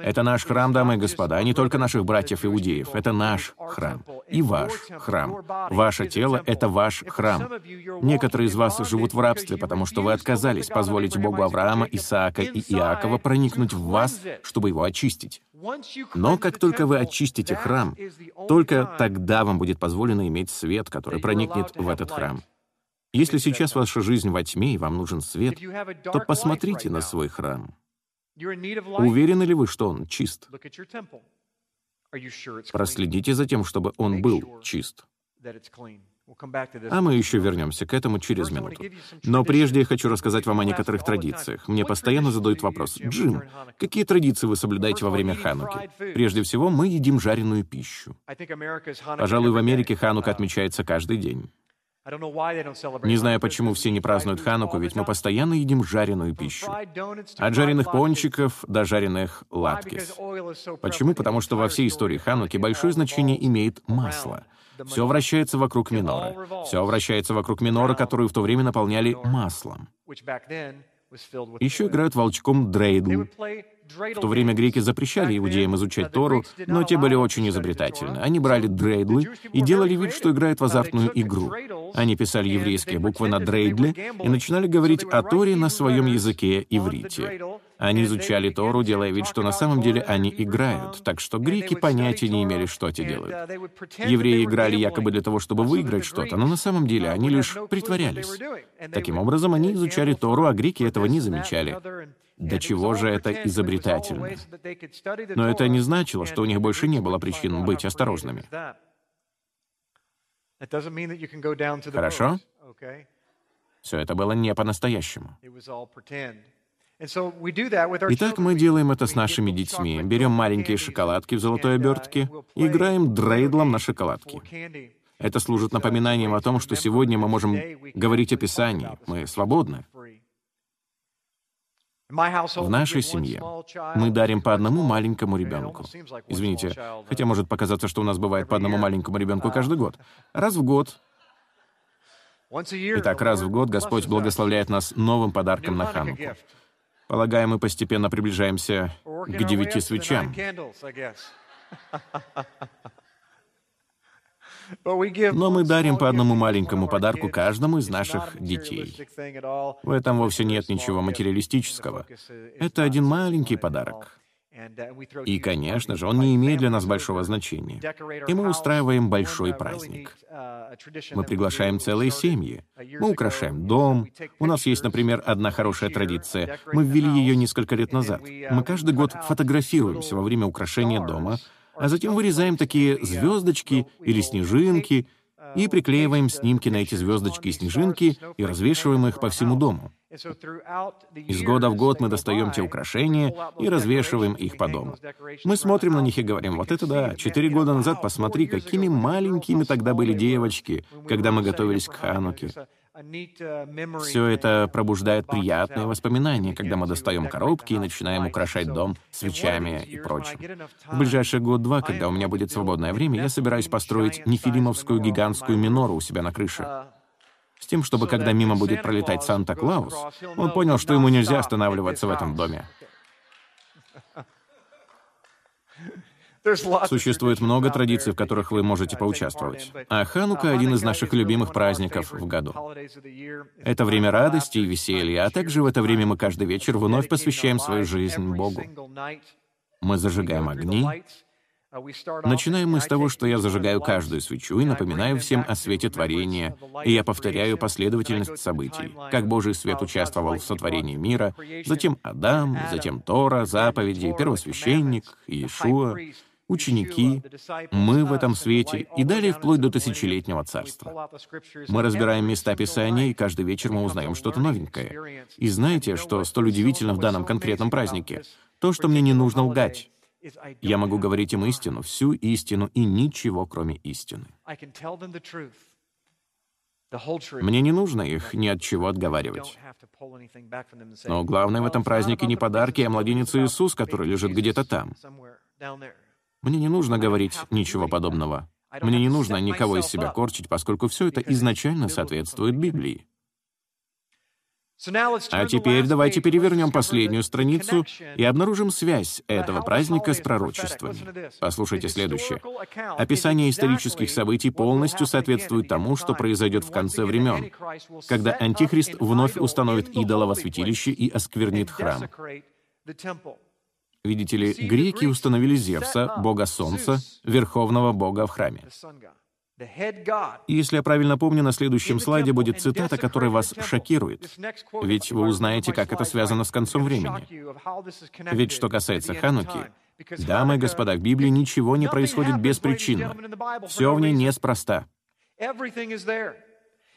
Это наш храм, дамы и господа, а не только наших братьев-иудеев. Это наш храм и ваш храм. Ваше тело — это ваш храм. Некоторые из вас живут в рабстве, потому что вы отказались позволить Богу Авраама, Исаака и Иакова проникнуть в вас, чтобы его очистить. Но как только вы очистите храм, только тогда вам будет позволено иметь свет, который проникнет в этот храм. Если сейчас ваша жизнь во тьме и вам нужен свет, то посмотрите на свой храм. Уверены ли вы, что он чист? Проследите за тем, чтобы он был чист. А мы еще вернемся к этому через минуту. Но прежде я хочу рассказать вам о некоторых традициях. Мне постоянно задают вопрос, «Джим, какие традиции вы соблюдаете во время Хануки?» Прежде всего, мы едим жареную пищу. Пожалуй, в Америке Ханука отмечается каждый день. Не знаю, почему все не празднуют Хануку, ведь мы постоянно едим жареную пищу. От жареных пончиков до жареных латкис. Почему? Потому что во всей истории Хануки большое значение имеет масло — все вращается вокруг миноры. Все вращается вокруг миноры, которую в то время наполняли маслом. Еще играют волчком дрейдл. В то время греки запрещали иудеям изучать Тору, но те были очень изобретательны. Они брали дрейдлы и делали вид, что играют в азартную игру. Они писали еврейские буквы на дрейдле и начинали говорить о Торе на своем языке иврите. Они изучали Тору, делая вид, что на самом деле они играют, так что греки понятия не имели, что те делают. Евреи играли якобы для того, чтобы выиграть что-то, но на самом деле они лишь притворялись. Таким образом, они изучали Тору, а греки этого не замечали. До чего же это изобретательно? Но это не значило, что у них больше не было причин быть осторожными. Хорошо? Все это было не по-настоящему. Итак, мы делаем это с нашими детьми. Берем маленькие шоколадки в золотой обертке и играем дрейдлом на шоколадке. Это служит напоминанием о том, что сегодня мы можем говорить о Писании. Мы свободны. В нашей семье мы дарим по одному маленькому ребенку. Извините, хотя может показаться, что у нас бывает по одному маленькому ребенку каждый год. Раз в год. Итак, раз в год Господь благословляет нас новым подарком на Хануку. Полагаю, мы постепенно приближаемся к девяти свечам. Но мы дарим по одному маленькому подарку каждому из наших детей. В этом вовсе нет ничего материалистического. Это один маленький подарок. И, конечно же, он не имеет для нас большого значения. И мы устраиваем большой праздник. Мы приглашаем целые семьи. Мы украшаем дом. У нас есть, например, одна хорошая традиция. Мы ввели ее несколько лет назад. Мы каждый год фотографируемся во время украшения дома, а затем вырезаем такие звездочки или снежинки, и приклеиваем снимки на эти звездочки и снежинки и развешиваем их по всему дому. Из года в год мы достаем те украшения и развешиваем их по дому. Мы смотрим на них и говорим, вот это да, четыре года назад посмотри, какими маленькими тогда были девочки, когда мы готовились к Хануке. Все это пробуждает приятные воспоминания, когда мы достаем коробки и начинаем украшать дом свечами и прочим. В ближайший год-два, когда у меня будет свободное время, я собираюсь построить нефилимовскую гигантскую минору у себя на крыше. С тем, чтобы, когда мимо будет пролетать Санта-Клаус, он понял, что ему нельзя останавливаться в этом доме. Существует много традиций, в которых вы можете поучаствовать. А Ханука — один из наших любимых праздников в году. Это время радости и веселья, а также в это время мы каждый вечер вновь посвящаем свою жизнь Богу. Мы зажигаем огни. Начинаем мы с того, что я зажигаю каждую свечу и напоминаю всем о свете творения, и я повторяю последовательность событий, как Божий свет участвовал в сотворении мира, затем Адам, затем Тора, заповеди, первосвященник, Иешуа, ученики, мы в этом свете и далее вплоть до тысячелетнего царства. Мы разбираем места Писания, и каждый вечер мы узнаем что-то новенькое. И знаете, что столь удивительно в данном конкретном празднике? То, что мне не нужно лгать. Я могу говорить им истину, всю истину и ничего, кроме истины. Мне не нужно их ни от чего отговаривать. Но главное в этом празднике не подарки, а младенец Иисус, который лежит где-то там. Мне не нужно говорить ничего подобного. Мне не нужно никого из себя корчить, поскольку все это изначально соответствует Библии. А теперь давайте перевернем последнюю страницу и обнаружим связь этого праздника с пророчествами. Послушайте следующее. Описание исторических событий полностью соответствует тому, что произойдет в конце времен, когда Антихрист вновь установит идола во святилище и осквернит храм. Видите ли, греки установили Зевса, бога солнца, верховного бога в храме. Если я правильно помню, на следующем слайде будет цитата, которая вас шокирует. Ведь вы узнаете, как это связано с концом времени. Ведь что касается Хануки, дамы и господа, в Библии ничего не происходит беспричинно. Все в ней неспроста.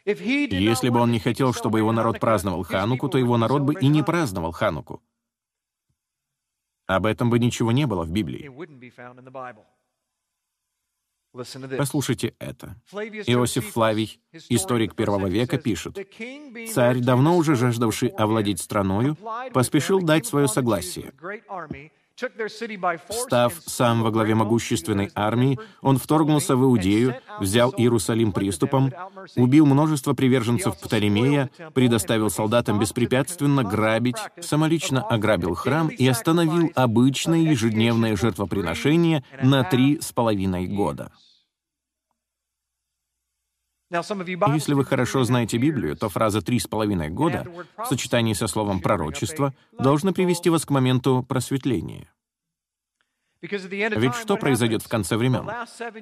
Если бы он не хотел, чтобы его народ праздновал Хануку, то его народ бы и не праздновал Хануку. Об этом бы ничего не было в Библии. Послушайте это. Иосиф Флавий, историк первого века, пишет, «Царь, давно уже жаждавший овладеть страною, поспешил дать свое согласие. Став сам во главе могущественной армии, он вторгнулся в Иудею, взял Иерусалим приступом, убил множество приверженцев Птолемея, предоставил солдатам беспрепятственно грабить, самолично ограбил храм и остановил обычные ежедневные жертвоприношения на три с половиной года. Если вы хорошо знаете Библию, то фраза «три с половиной года» в сочетании со словом «пророчество» должна привести вас к моменту просветления. Ведь что произойдет в конце времен?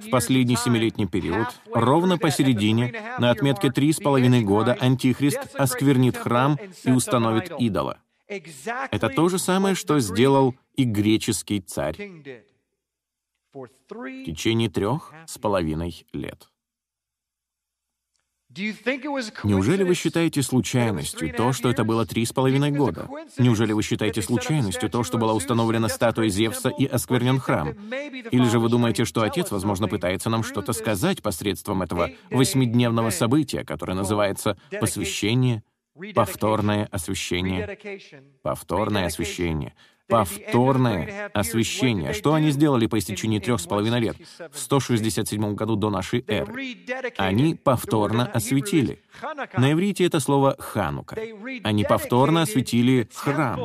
В последний семилетний период, ровно посередине, на отметке три с половиной года, Антихрист осквернит храм и установит идола. Это то же самое, что сделал и греческий царь в течение трех с половиной лет. Неужели вы считаете случайностью то, что это было три с половиной года? Неужели вы считаете случайностью то, что была установлена статуя Зевса и осквернен храм? Или же вы думаете, что Отец, возможно, пытается нам что-то сказать посредством этого восьмидневного события, которое называется «посвящение», «повторное освящение», «повторное освящение», повторное освящение. Что они сделали по истечении трех с половиной лет, в 167 году до нашей эры? Они повторно осветили. На иврите это слово «ханука». Они повторно осветили храм.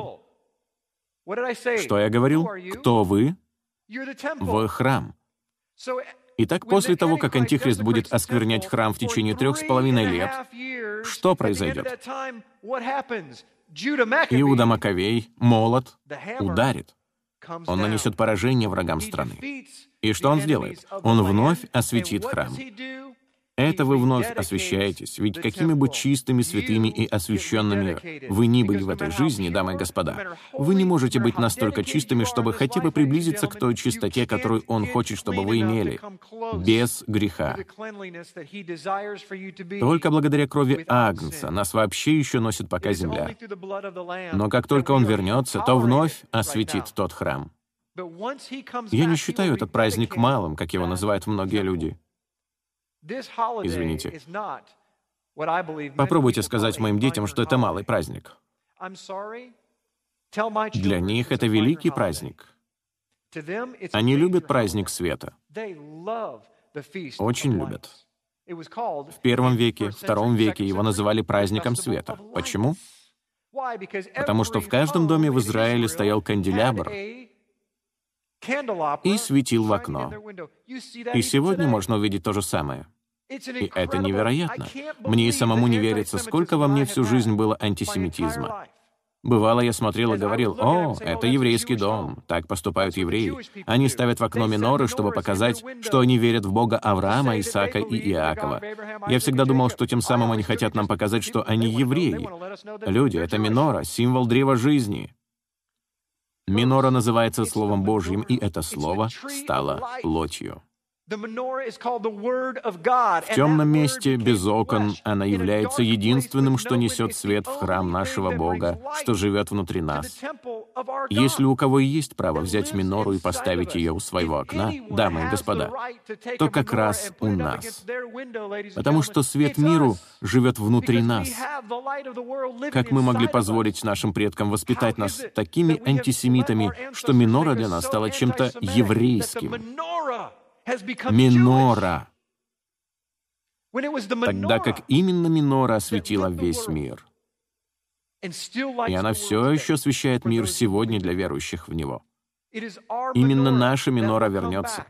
Что я говорил? Кто вы? Вы храм. Итак, после того, как Антихрист будет осквернять храм в течение трех с половиной лет, что произойдет? Иуда Маковей, молот, ударит. Он нанесет поражение врагам страны. И что он сделает? Он вновь осветит храм. Это вы вновь освящаетесь, ведь какими бы чистыми, святыми и освященными вы ни были в этой жизни, дамы и господа, вы не можете быть настолько чистыми, чтобы хотя бы приблизиться к той чистоте, которую Он хочет, чтобы вы имели, без греха. Только благодаря крови Агнца нас вообще еще носит пока земля. Но как только Он вернется, то вновь осветит тот храм. Я не считаю этот праздник малым, как его называют многие люди. Извините. Попробуйте сказать моим детям, что это малый праздник. Для них это великий праздник. Они любят праздник света. Очень любят. В первом веке, втором веке его называли праздником света. Почему? Потому что в каждом доме в Израиле стоял канделябр, и светил в окно. И сегодня можно увидеть то же самое. И это невероятно. Мне и самому не верится, сколько во мне всю жизнь было антисемитизма. Бывало, я смотрел и говорил, «О, это еврейский дом, так поступают евреи. Они ставят в окно миноры, чтобы показать, что они верят в Бога Авраама, Исаака и Иакова». Я всегда думал, что тем самым они хотят нам показать, что они евреи. Люди — это минора, символ древа жизни. Минора называется Словом Божьим, и это Слово стало плотью. В темном месте, без окон, она является единственным, что несет свет в храм нашего Бога, что живет внутри нас. Если у кого и есть право взять минору и поставить ее у своего окна, дамы и господа, то как раз у нас. Потому что свет миру живет внутри нас. Как мы могли позволить нашим предкам воспитать нас такими антисемитами, что минора для нас стала чем-то еврейским? Минора. Тогда как именно минора осветила весь мир. И она все еще освещает мир сегодня для верующих в него. Именно наша минора вернется.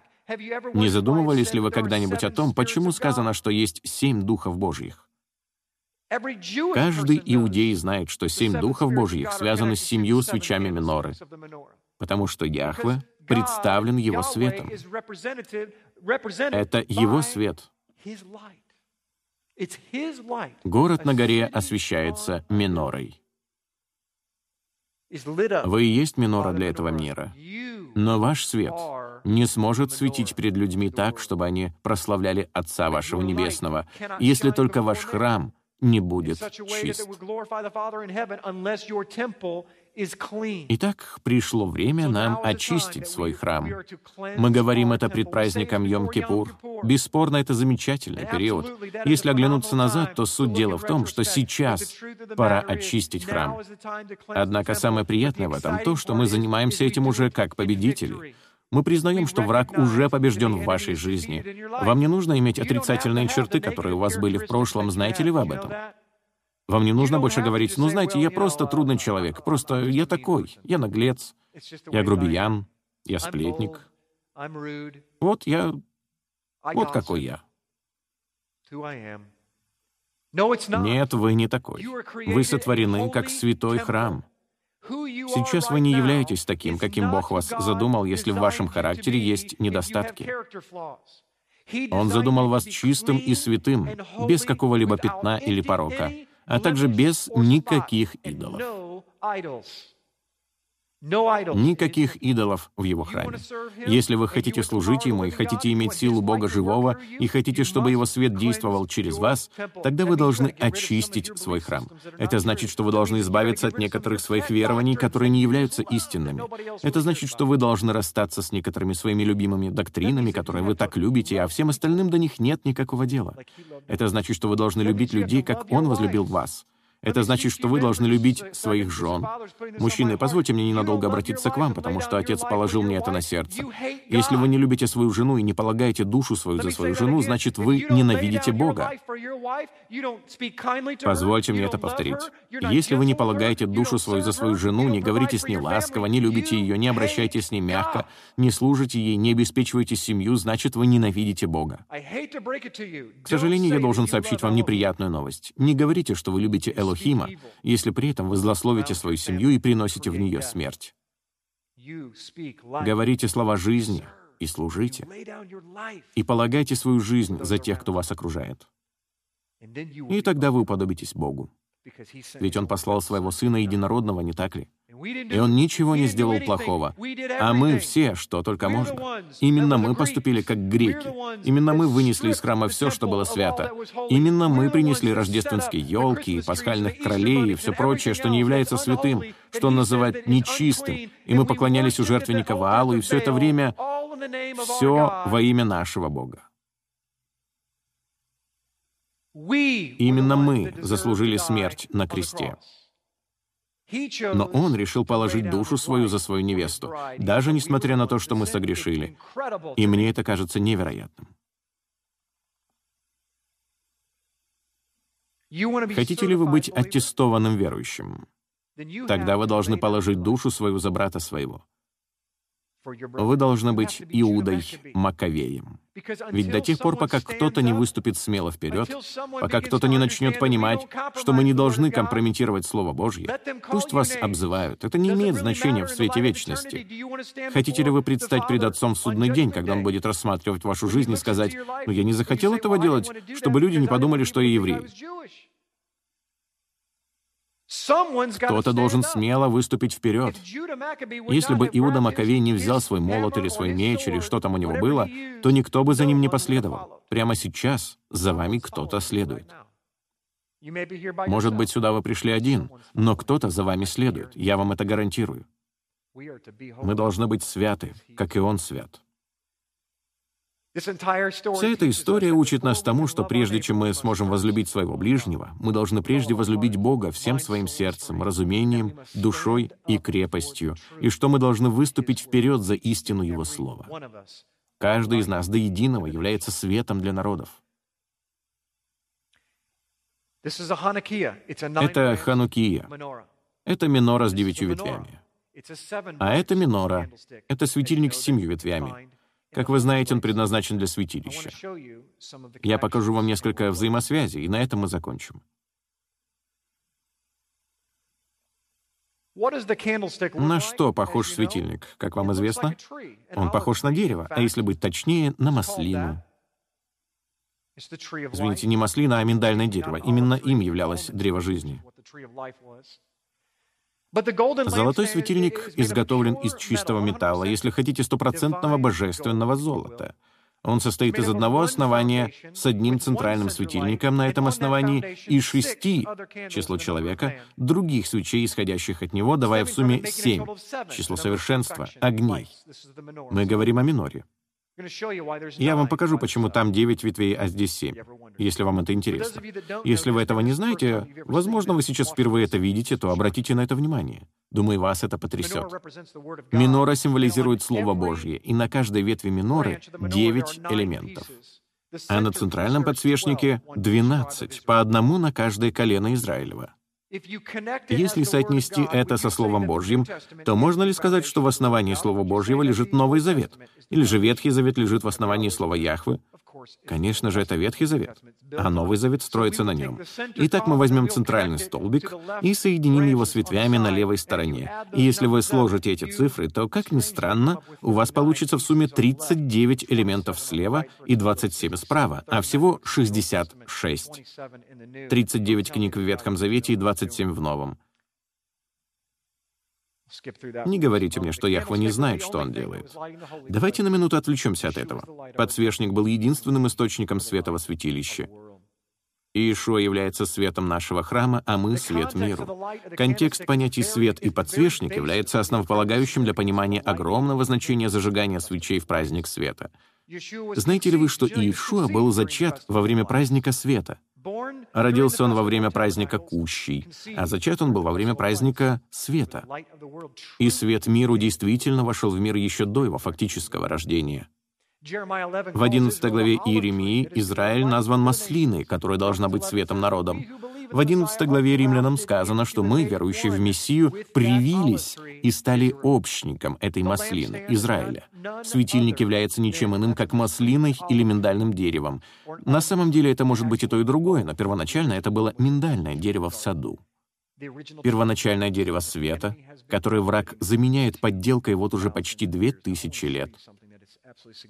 Не задумывались ли вы когда-нибудь о том, почему сказано, что есть семь духов Божьих? Каждый иудей знает, что семь духов Божьих связаны с семью свечами миноры, потому что Яхве представлен Его светом. Это Его свет. Город на горе освещается минорой. Вы и есть минора для этого мира. Но ваш свет не сможет светить перед людьми так, чтобы они прославляли Отца вашего Небесного, если только ваш храм не будет чист. Итак, пришло время нам очистить свой храм. Мы говорим это пред праздником Йом-Кипур. Бесспорно, это замечательный период. Если оглянуться назад, то суть дела в том, что сейчас пора очистить храм. Однако самое приятное в этом то, что мы занимаемся этим уже как победители. Мы признаем, что враг уже побежден в вашей жизни. Вам не нужно иметь отрицательные черты, которые у вас были в прошлом. Знаете ли вы об этом? Вам не нужно больше говорить, ну, знаете, я просто трудный человек, просто я такой, я наглец, я грубиян, я сплетник. Вот я, вот какой я. Нет, вы не такой. Вы сотворены как святой храм. Сейчас вы не являетесь таким, каким Бог вас задумал, если в вашем характере есть недостатки. Он задумал вас чистым и святым, без какого-либо пятна или порока а также без никаких идолов. Никаких идолов в его храме. Если вы хотите служить ему и хотите иметь силу Бога живого, и хотите, чтобы его свет действовал через вас, тогда вы должны очистить свой храм. Это значит, что вы должны избавиться от некоторых своих верований, которые не являются истинными. Это значит, что вы должны расстаться с некоторыми своими любимыми доктринами, которые вы так любите, а всем остальным до них нет никакого дела. Это значит, что вы должны любить людей, как Он возлюбил вас. Это значит, что вы должны любить своих жен. Мужчины, позвольте мне ненадолго обратиться к вам, потому что отец положил мне это на сердце. Если вы не любите свою жену и не полагаете душу свою за свою жену, значит, вы ненавидите Бога. Позвольте мне это повторить. Если вы не полагаете душу свою за свою жену, не говорите с ней ласково, не любите ее, не обращайтесь с ней мягко, не служите ей, не обеспечиваете семью, значит, вы ненавидите Бога. К сожалению, я должен сообщить вам неприятную новость. Не говорите, что вы любите Элохима Элохима, если при этом вы злословите свою семью и приносите в нее смерть. Говорите слова жизни и служите, и полагайте свою жизнь за тех, кто вас окружает. И тогда вы уподобитесь Богу. Ведь Он послал Своего Сына Единородного, не так ли? И Он ничего не сделал плохого. А мы все, что только можно. Именно мы поступили как греки. Именно мы вынесли из храма все, что было свято. Именно мы принесли рождественские елки, пасхальных кролей и все прочее, что не является святым, что он называет нечистым. И мы поклонялись у жертвенника Ваалу, и все это время все во имя нашего Бога. Именно мы заслужили смерть на кресте. Но он решил положить душу свою за свою невесту, даже несмотря на то, что мы согрешили. И мне это кажется невероятным. Хотите ли вы быть аттестованным верующим? Тогда вы должны положить душу свою за брата своего. Вы должны быть Иудой Маковеем. Ведь до тех пор, пока кто-то не выступит смело вперед, пока кто-то не начнет понимать, что мы не должны компрометировать Слово Божье, пусть вас обзывают. Это не имеет значения в свете вечности. Хотите ли вы предстать пред Отцом в судный день, когда Он будет рассматривать вашу жизнь и сказать, «Ну, я не захотел этого делать, чтобы люди не подумали, что я еврей». Кто-то должен смело выступить вперед. Если бы Иуда Маковей не взял свой молот или свой меч, или что там у него было, то никто бы за ним не последовал. Прямо сейчас за вами кто-то следует. Может быть, сюда вы пришли один, но кто-то за вами следует, я вам это гарантирую. Мы должны быть святы, как и Он свят. Вся эта история учит нас тому, что прежде чем мы сможем возлюбить своего ближнего, мы должны прежде возлюбить Бога всем своим сердцем, разумением, душой и крепостью, и что мы должны выступить вперед за истину Его Слова. Каждый из нас до единого является светом для народов. Это Ханукия. Это минора с девятью ветвями. А это минора. Это светильник с семью ветвями. Как вы знаете, он предназначен для святилища. Я покажу вам несколько взаимосвязей, и на этом мы закончим. На что похож светильник, как вам известно? Он похож на дерево, а если быть точнее, на маслину. Извините, не маслина, а миндальное дерево. Именно им являлось древо жизни. Золотой светильник изготовлен из чистого металла, если хотите, стопроцентного божественного золота. Он состоит из одного основания с одним центральным светильником на этом основании и шести, число человека, других свечей, исходящих от него, давая в сумме семь, число совершенства, огней. Мы говорим о миноре. Я вам покажу, почему там 9 ветвей, а здесь 7, если вам это интересно. Если вы этого не знаете, возможно, вы сейчас впервые это видите, то обратите на это внимание. Думаю, вас это потрясет. Минора символизирует Слово Божье, и на каждой ветви миноры 9 элементов. А на центральном подсвечнике 12, по одному на каждое колено Израилева. Если соотнести это со Словом Божьим, то можно ли сказать, что в основании Слова Божьего лежит Новый Завет? Или же Ветхий Завет лежит в основании Слова Яхвы? Конечно же, это Ветхий Завет, а Новый Завет строится на нем. Итак, мы возьмем центральный столбик и соединим его с ветвями на левой стороне. И если вы сложите эти цифры, то, как ни странно, у вас получится в сумме 39 элементов слева и 27 справа, а всего 66. 39 книг в Ветхом Завете и 27 в Новом. Не говорите мне, что Яхва не знает, что он делает. Давайте на минуту отвлечемся от этого. Подсвечник был единственным источником света во святилище. Иешуа является светом нашего храма, а мы — свет миру. Контекст понятий «свет» и «подсвечник» является основополагающим для понимания огромного значения зажигания свечей в праздник света. Знаете ли вы, что Иешуа был зачат во время праздника света? Родился он во время праздника Кущей, а зачат он был во время праздника Света. И свет миру действительно вошел в мир еще до его фактического рождения. В 11 главе Иеремии Израиль назван маслиной, которая должна быть светом народом. В 11 главе Римлянам сказано, что мы, верующие в Мессию, привились и стали общником этой маслины, Израиля. Светильник является ничем иным, как маслиной или миндальным деревом. На самом деле это может быть и то, и другое, но первоначально это было миндальное дерево в саду. Первоначальное дерево света, которое враг заменяет подделкой вот уже почти две тысячи лет.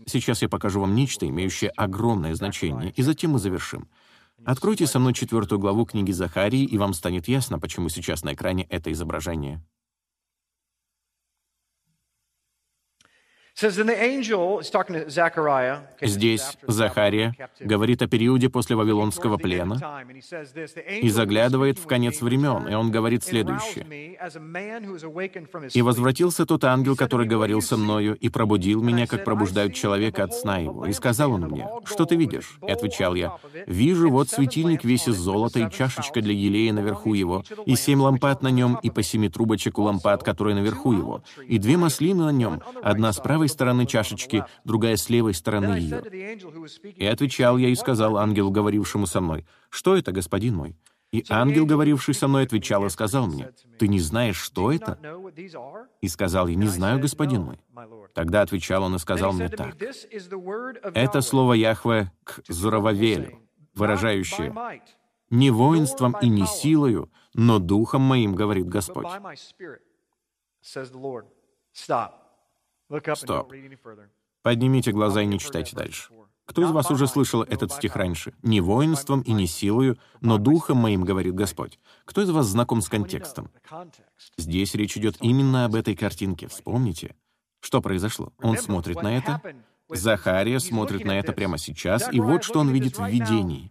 Сейчас я покажу вам нечто, имеющее огромное значение, и затем мы завершим. Откройте со мной четвертую главу книги Захарии, и вам станет ясно, почему сейчас на экране это изображение. Здесь Захария говорит о периоде после Вавилонского плена и заглядывает в конец времен, и он говорит следующее. «И возвратился тот ангел, который говорил со мною, и пробудил меня, как пробуждают человека от сна его. И сказал он мне, что ты видишь? И отвечал я, вижу, вот светильник весь из золота, и чашечка для елея наверху его, и семь лампад на нем, и по семи трубочек у лампад, которые наверху его, и две маслины на нем, одна с правой стороны чашечки, другая с левой стороны ее. И отвечал я и сказал ангелу, говорившему со мной, «Что это, господин мой?» И ангел, говоривший со мной, отвечал и сказал мне, «Ты не знаешь, что это?» И сказал я, «Не знаю, господин мой». Тогда отвечал он и сказал мне так, «Это слово Яхве к Зурававелю, выражающее, «Не воинством и не силою, но духом моим, говорит Господь». Стоп. Поднимите глаза и не читайте дальше. Кто из вас уже слышал этот стих раньше? «Не воинством и не силою, но духом моим, говорит Господь». Кто из вас знаком с контекстом? Здесь речь идет именно об этой картинке. Вспомните, что произошло. Он смотрит на это, Захария смотрит на это прямо сейчас, и вот что он видит в видении.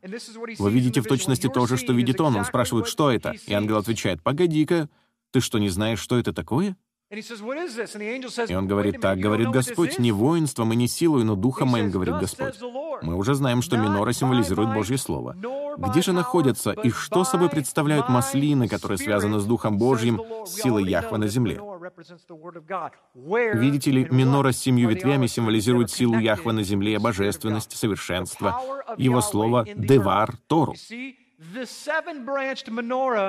Вы видите в точности то же, что видит он. Он спрашивает, что это? И ангел отвечает, «Погоди-ка, ты что, не знаешь, что это такое?» И он говорит, так говорит Господь, не воинством и не силой, но духом моим, говорит Господь. Мы уже знаем, что минора символизирует Божье Слово. Где же находятся и что собой представляют маслины, которые связаны с Духом Божьим, с силой Яхва на земле? Видите ли, минора с семью ветвями символизирует силу Яхва на земле, божественность, совершенство. Его слово «девар» — Тору.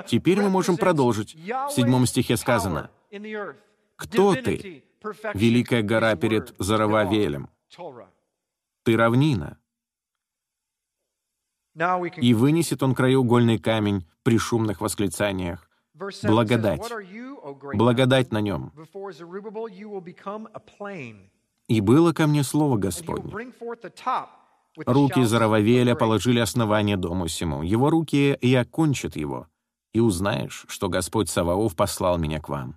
Теперь мы можем продолжить. В седьмом стихе сказано — кто ты, великая гора перед Зарававелем? Ты равнина. И вынесет он краеугольный камень при шумных восклицаниях. Благодать. Благодать на нем. И было ко мне слово Господне. Руки Зарававеля положили основание дому сему. Его руки и окончат его. И узнаешь, что Господь Саваоф послал меня к вам.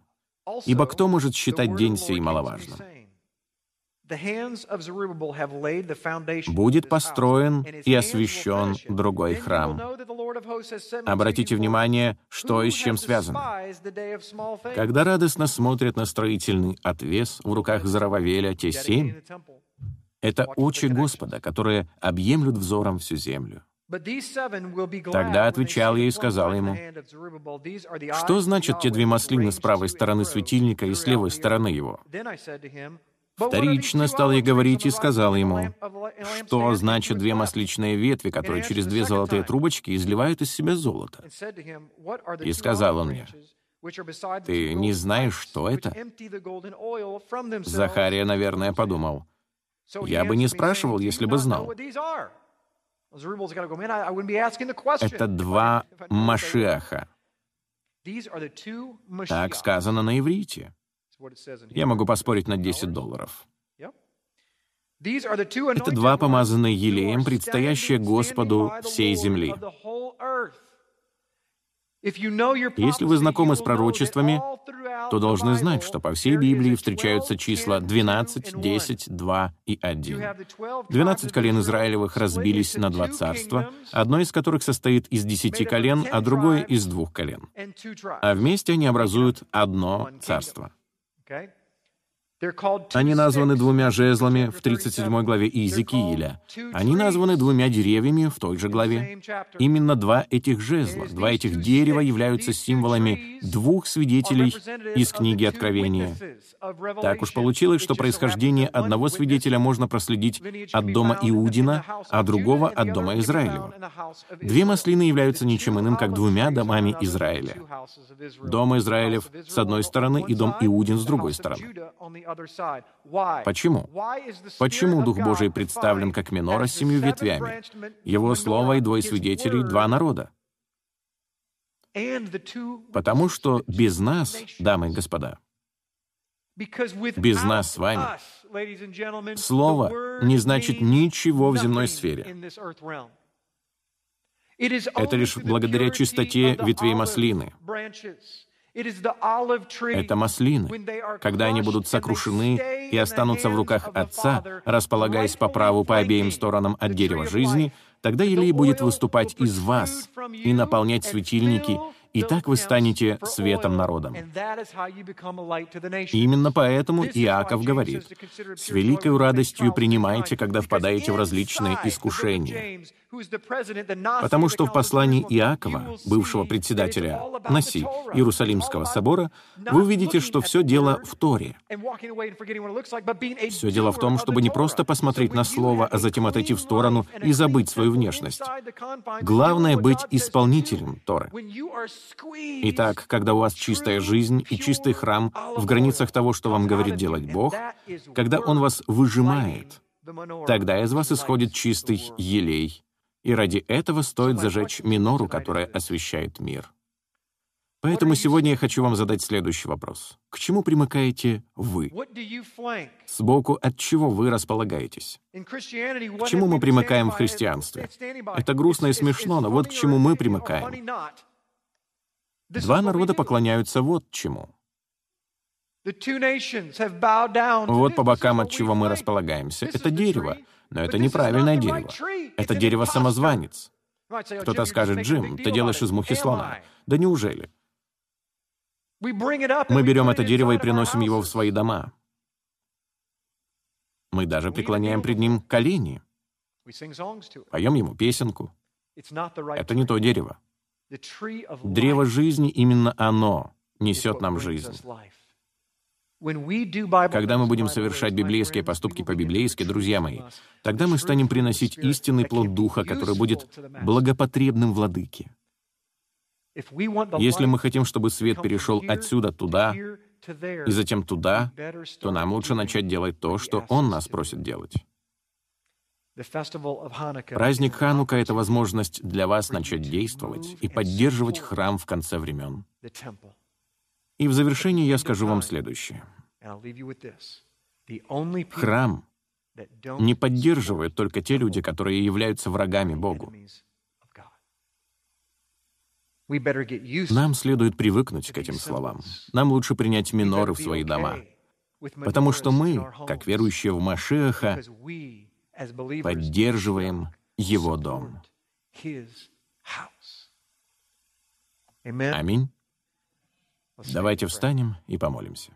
Ибо кто может считать день сей маловажным? Будет построен и освящен другой храм. Обратите внимание, что и с чем связано. Когда радостно смотрят на строительный отвес в руках Зарававеля те семь, это очи Господа, которые объемлют взором всю землю. Тогда отвечал я и сказал ему, «Что значит те две маслины с правой стороны светильника и с левой стороны его?» Вторично стал я говорить и сказал ему, что значит две масличные ветви, которые через две золотые трубочки изливают из себя золото. И сказал он мне, «Ты не знаешь, что это?» Захария, наверное, подумал, «Я бы не спрашивал, если бы знал». Это два Машиаха. Так сказано на иврите. Я могу поспорить на 10 долларов. Это два помазанные елеем, предстоящие Господу всей земли. Если вы знакомы с пророчествами, то должны знать, что по всей Библии встречаются числа 12, 10, 2 и 1. 12 колен Израилевых разбились на два царства, одно из которых состоит из десяти колен, а другое — из двух колен. А вместе они образуют одно царство. Они названы двумя жезлами в 37 главе Иезекииля. Они названы двумя деревьями в той же главе. Именно два этих жезла, два этих дерева являются символами двух свидетелей из книги Откровения. Так уж получилось, что происхождение одного свидетеля можно проследить от дома Иудина, а другого от дома Израилева. Две маслины являются ничем иным, как двумя домами Израиля. Дом Израилев с одной стороны и дом Иудин с другой стороны. Почему? Почему Дух Божий представлен как минора с семью ветвями? Его слово и двое свидетелей — два народа. Потому что без нас, дамы и господа, Без нас с вами слово не значит ничего в земной сфере. Это лишь благодаря чистоте ветвей маслины. Это маслины. Когда они будут сокрушены и останутся в руках Отца, располагаясь по праву по обеим сторонам от дерева жизни, тогда елей будет выступать из вас и наполнять светильники и так вы станете светом народом. Именно поэтому Иаков говорит, «С великой радостью принимайте, когда впадаете в различные искушения». Потому что в послании Иакова, бывшего председателя НАСИ Иерусалимского собора, вы увидите, что все дело в Торе. Все дело в том, чтобы не просто посмотреть на слово, а затем отойти в сторону и забыть свою внешность. Главное — быть исполнителем Торы. Итак, когда у вас чистая жизнь и чистый храм в границах того, что вам говорит делать Бог, когда Он вас выжимает, тогда из вас исходит чистый елей, и ради этого стоит зажечь минору, которая освещает мир. Поэтому сегодня я хочу вам задать следующий вопрос. К чему примыкаете вы? Сбоку от чего вы располагаетесь? К чему мы примыкаем в христианстве? Это грустно и смешно, но вот к чему мы примыкаем. Два народа поклоняются вот чему. Вот по бокам, от чего мы располагаемся, это дерево. Но это неправильное дерево. Это дерево-самозванец. Кто-то скажет, «Джим, ты делаешь из мухи слона». Да неужели? Мы берем это дерево и приносим его в свои дома. Мы даже преклоняем пред ним колени. Поем ему песенку. Это не то дерево. Древо жизни, именно оно несет нам жизнь. Когда мы будем совершать библейские поступки по-библейски, друзья мои, тогда мы станем приносить истинный плод Духа, который будет благопотребным владыке. Если мы хотим, чтобы свет перешел отсюда туда и затем туда, то нам лучше начать делать то, что Он нас просит делать. Праздник Ханука — это возможность для вас начать действовать и поддерживать храм в конце времен. И в завершении я скажу вам следующее. Храм не поддерживают только те люди, которые являются врагами Богу. Нам следует привыкнуть к этим словам. Нам лучше принять миноры в свои дома, потому что мы, как верующие в Машеха, поддерживаем Его дом. Аминь. Давайте встанем и помолимся.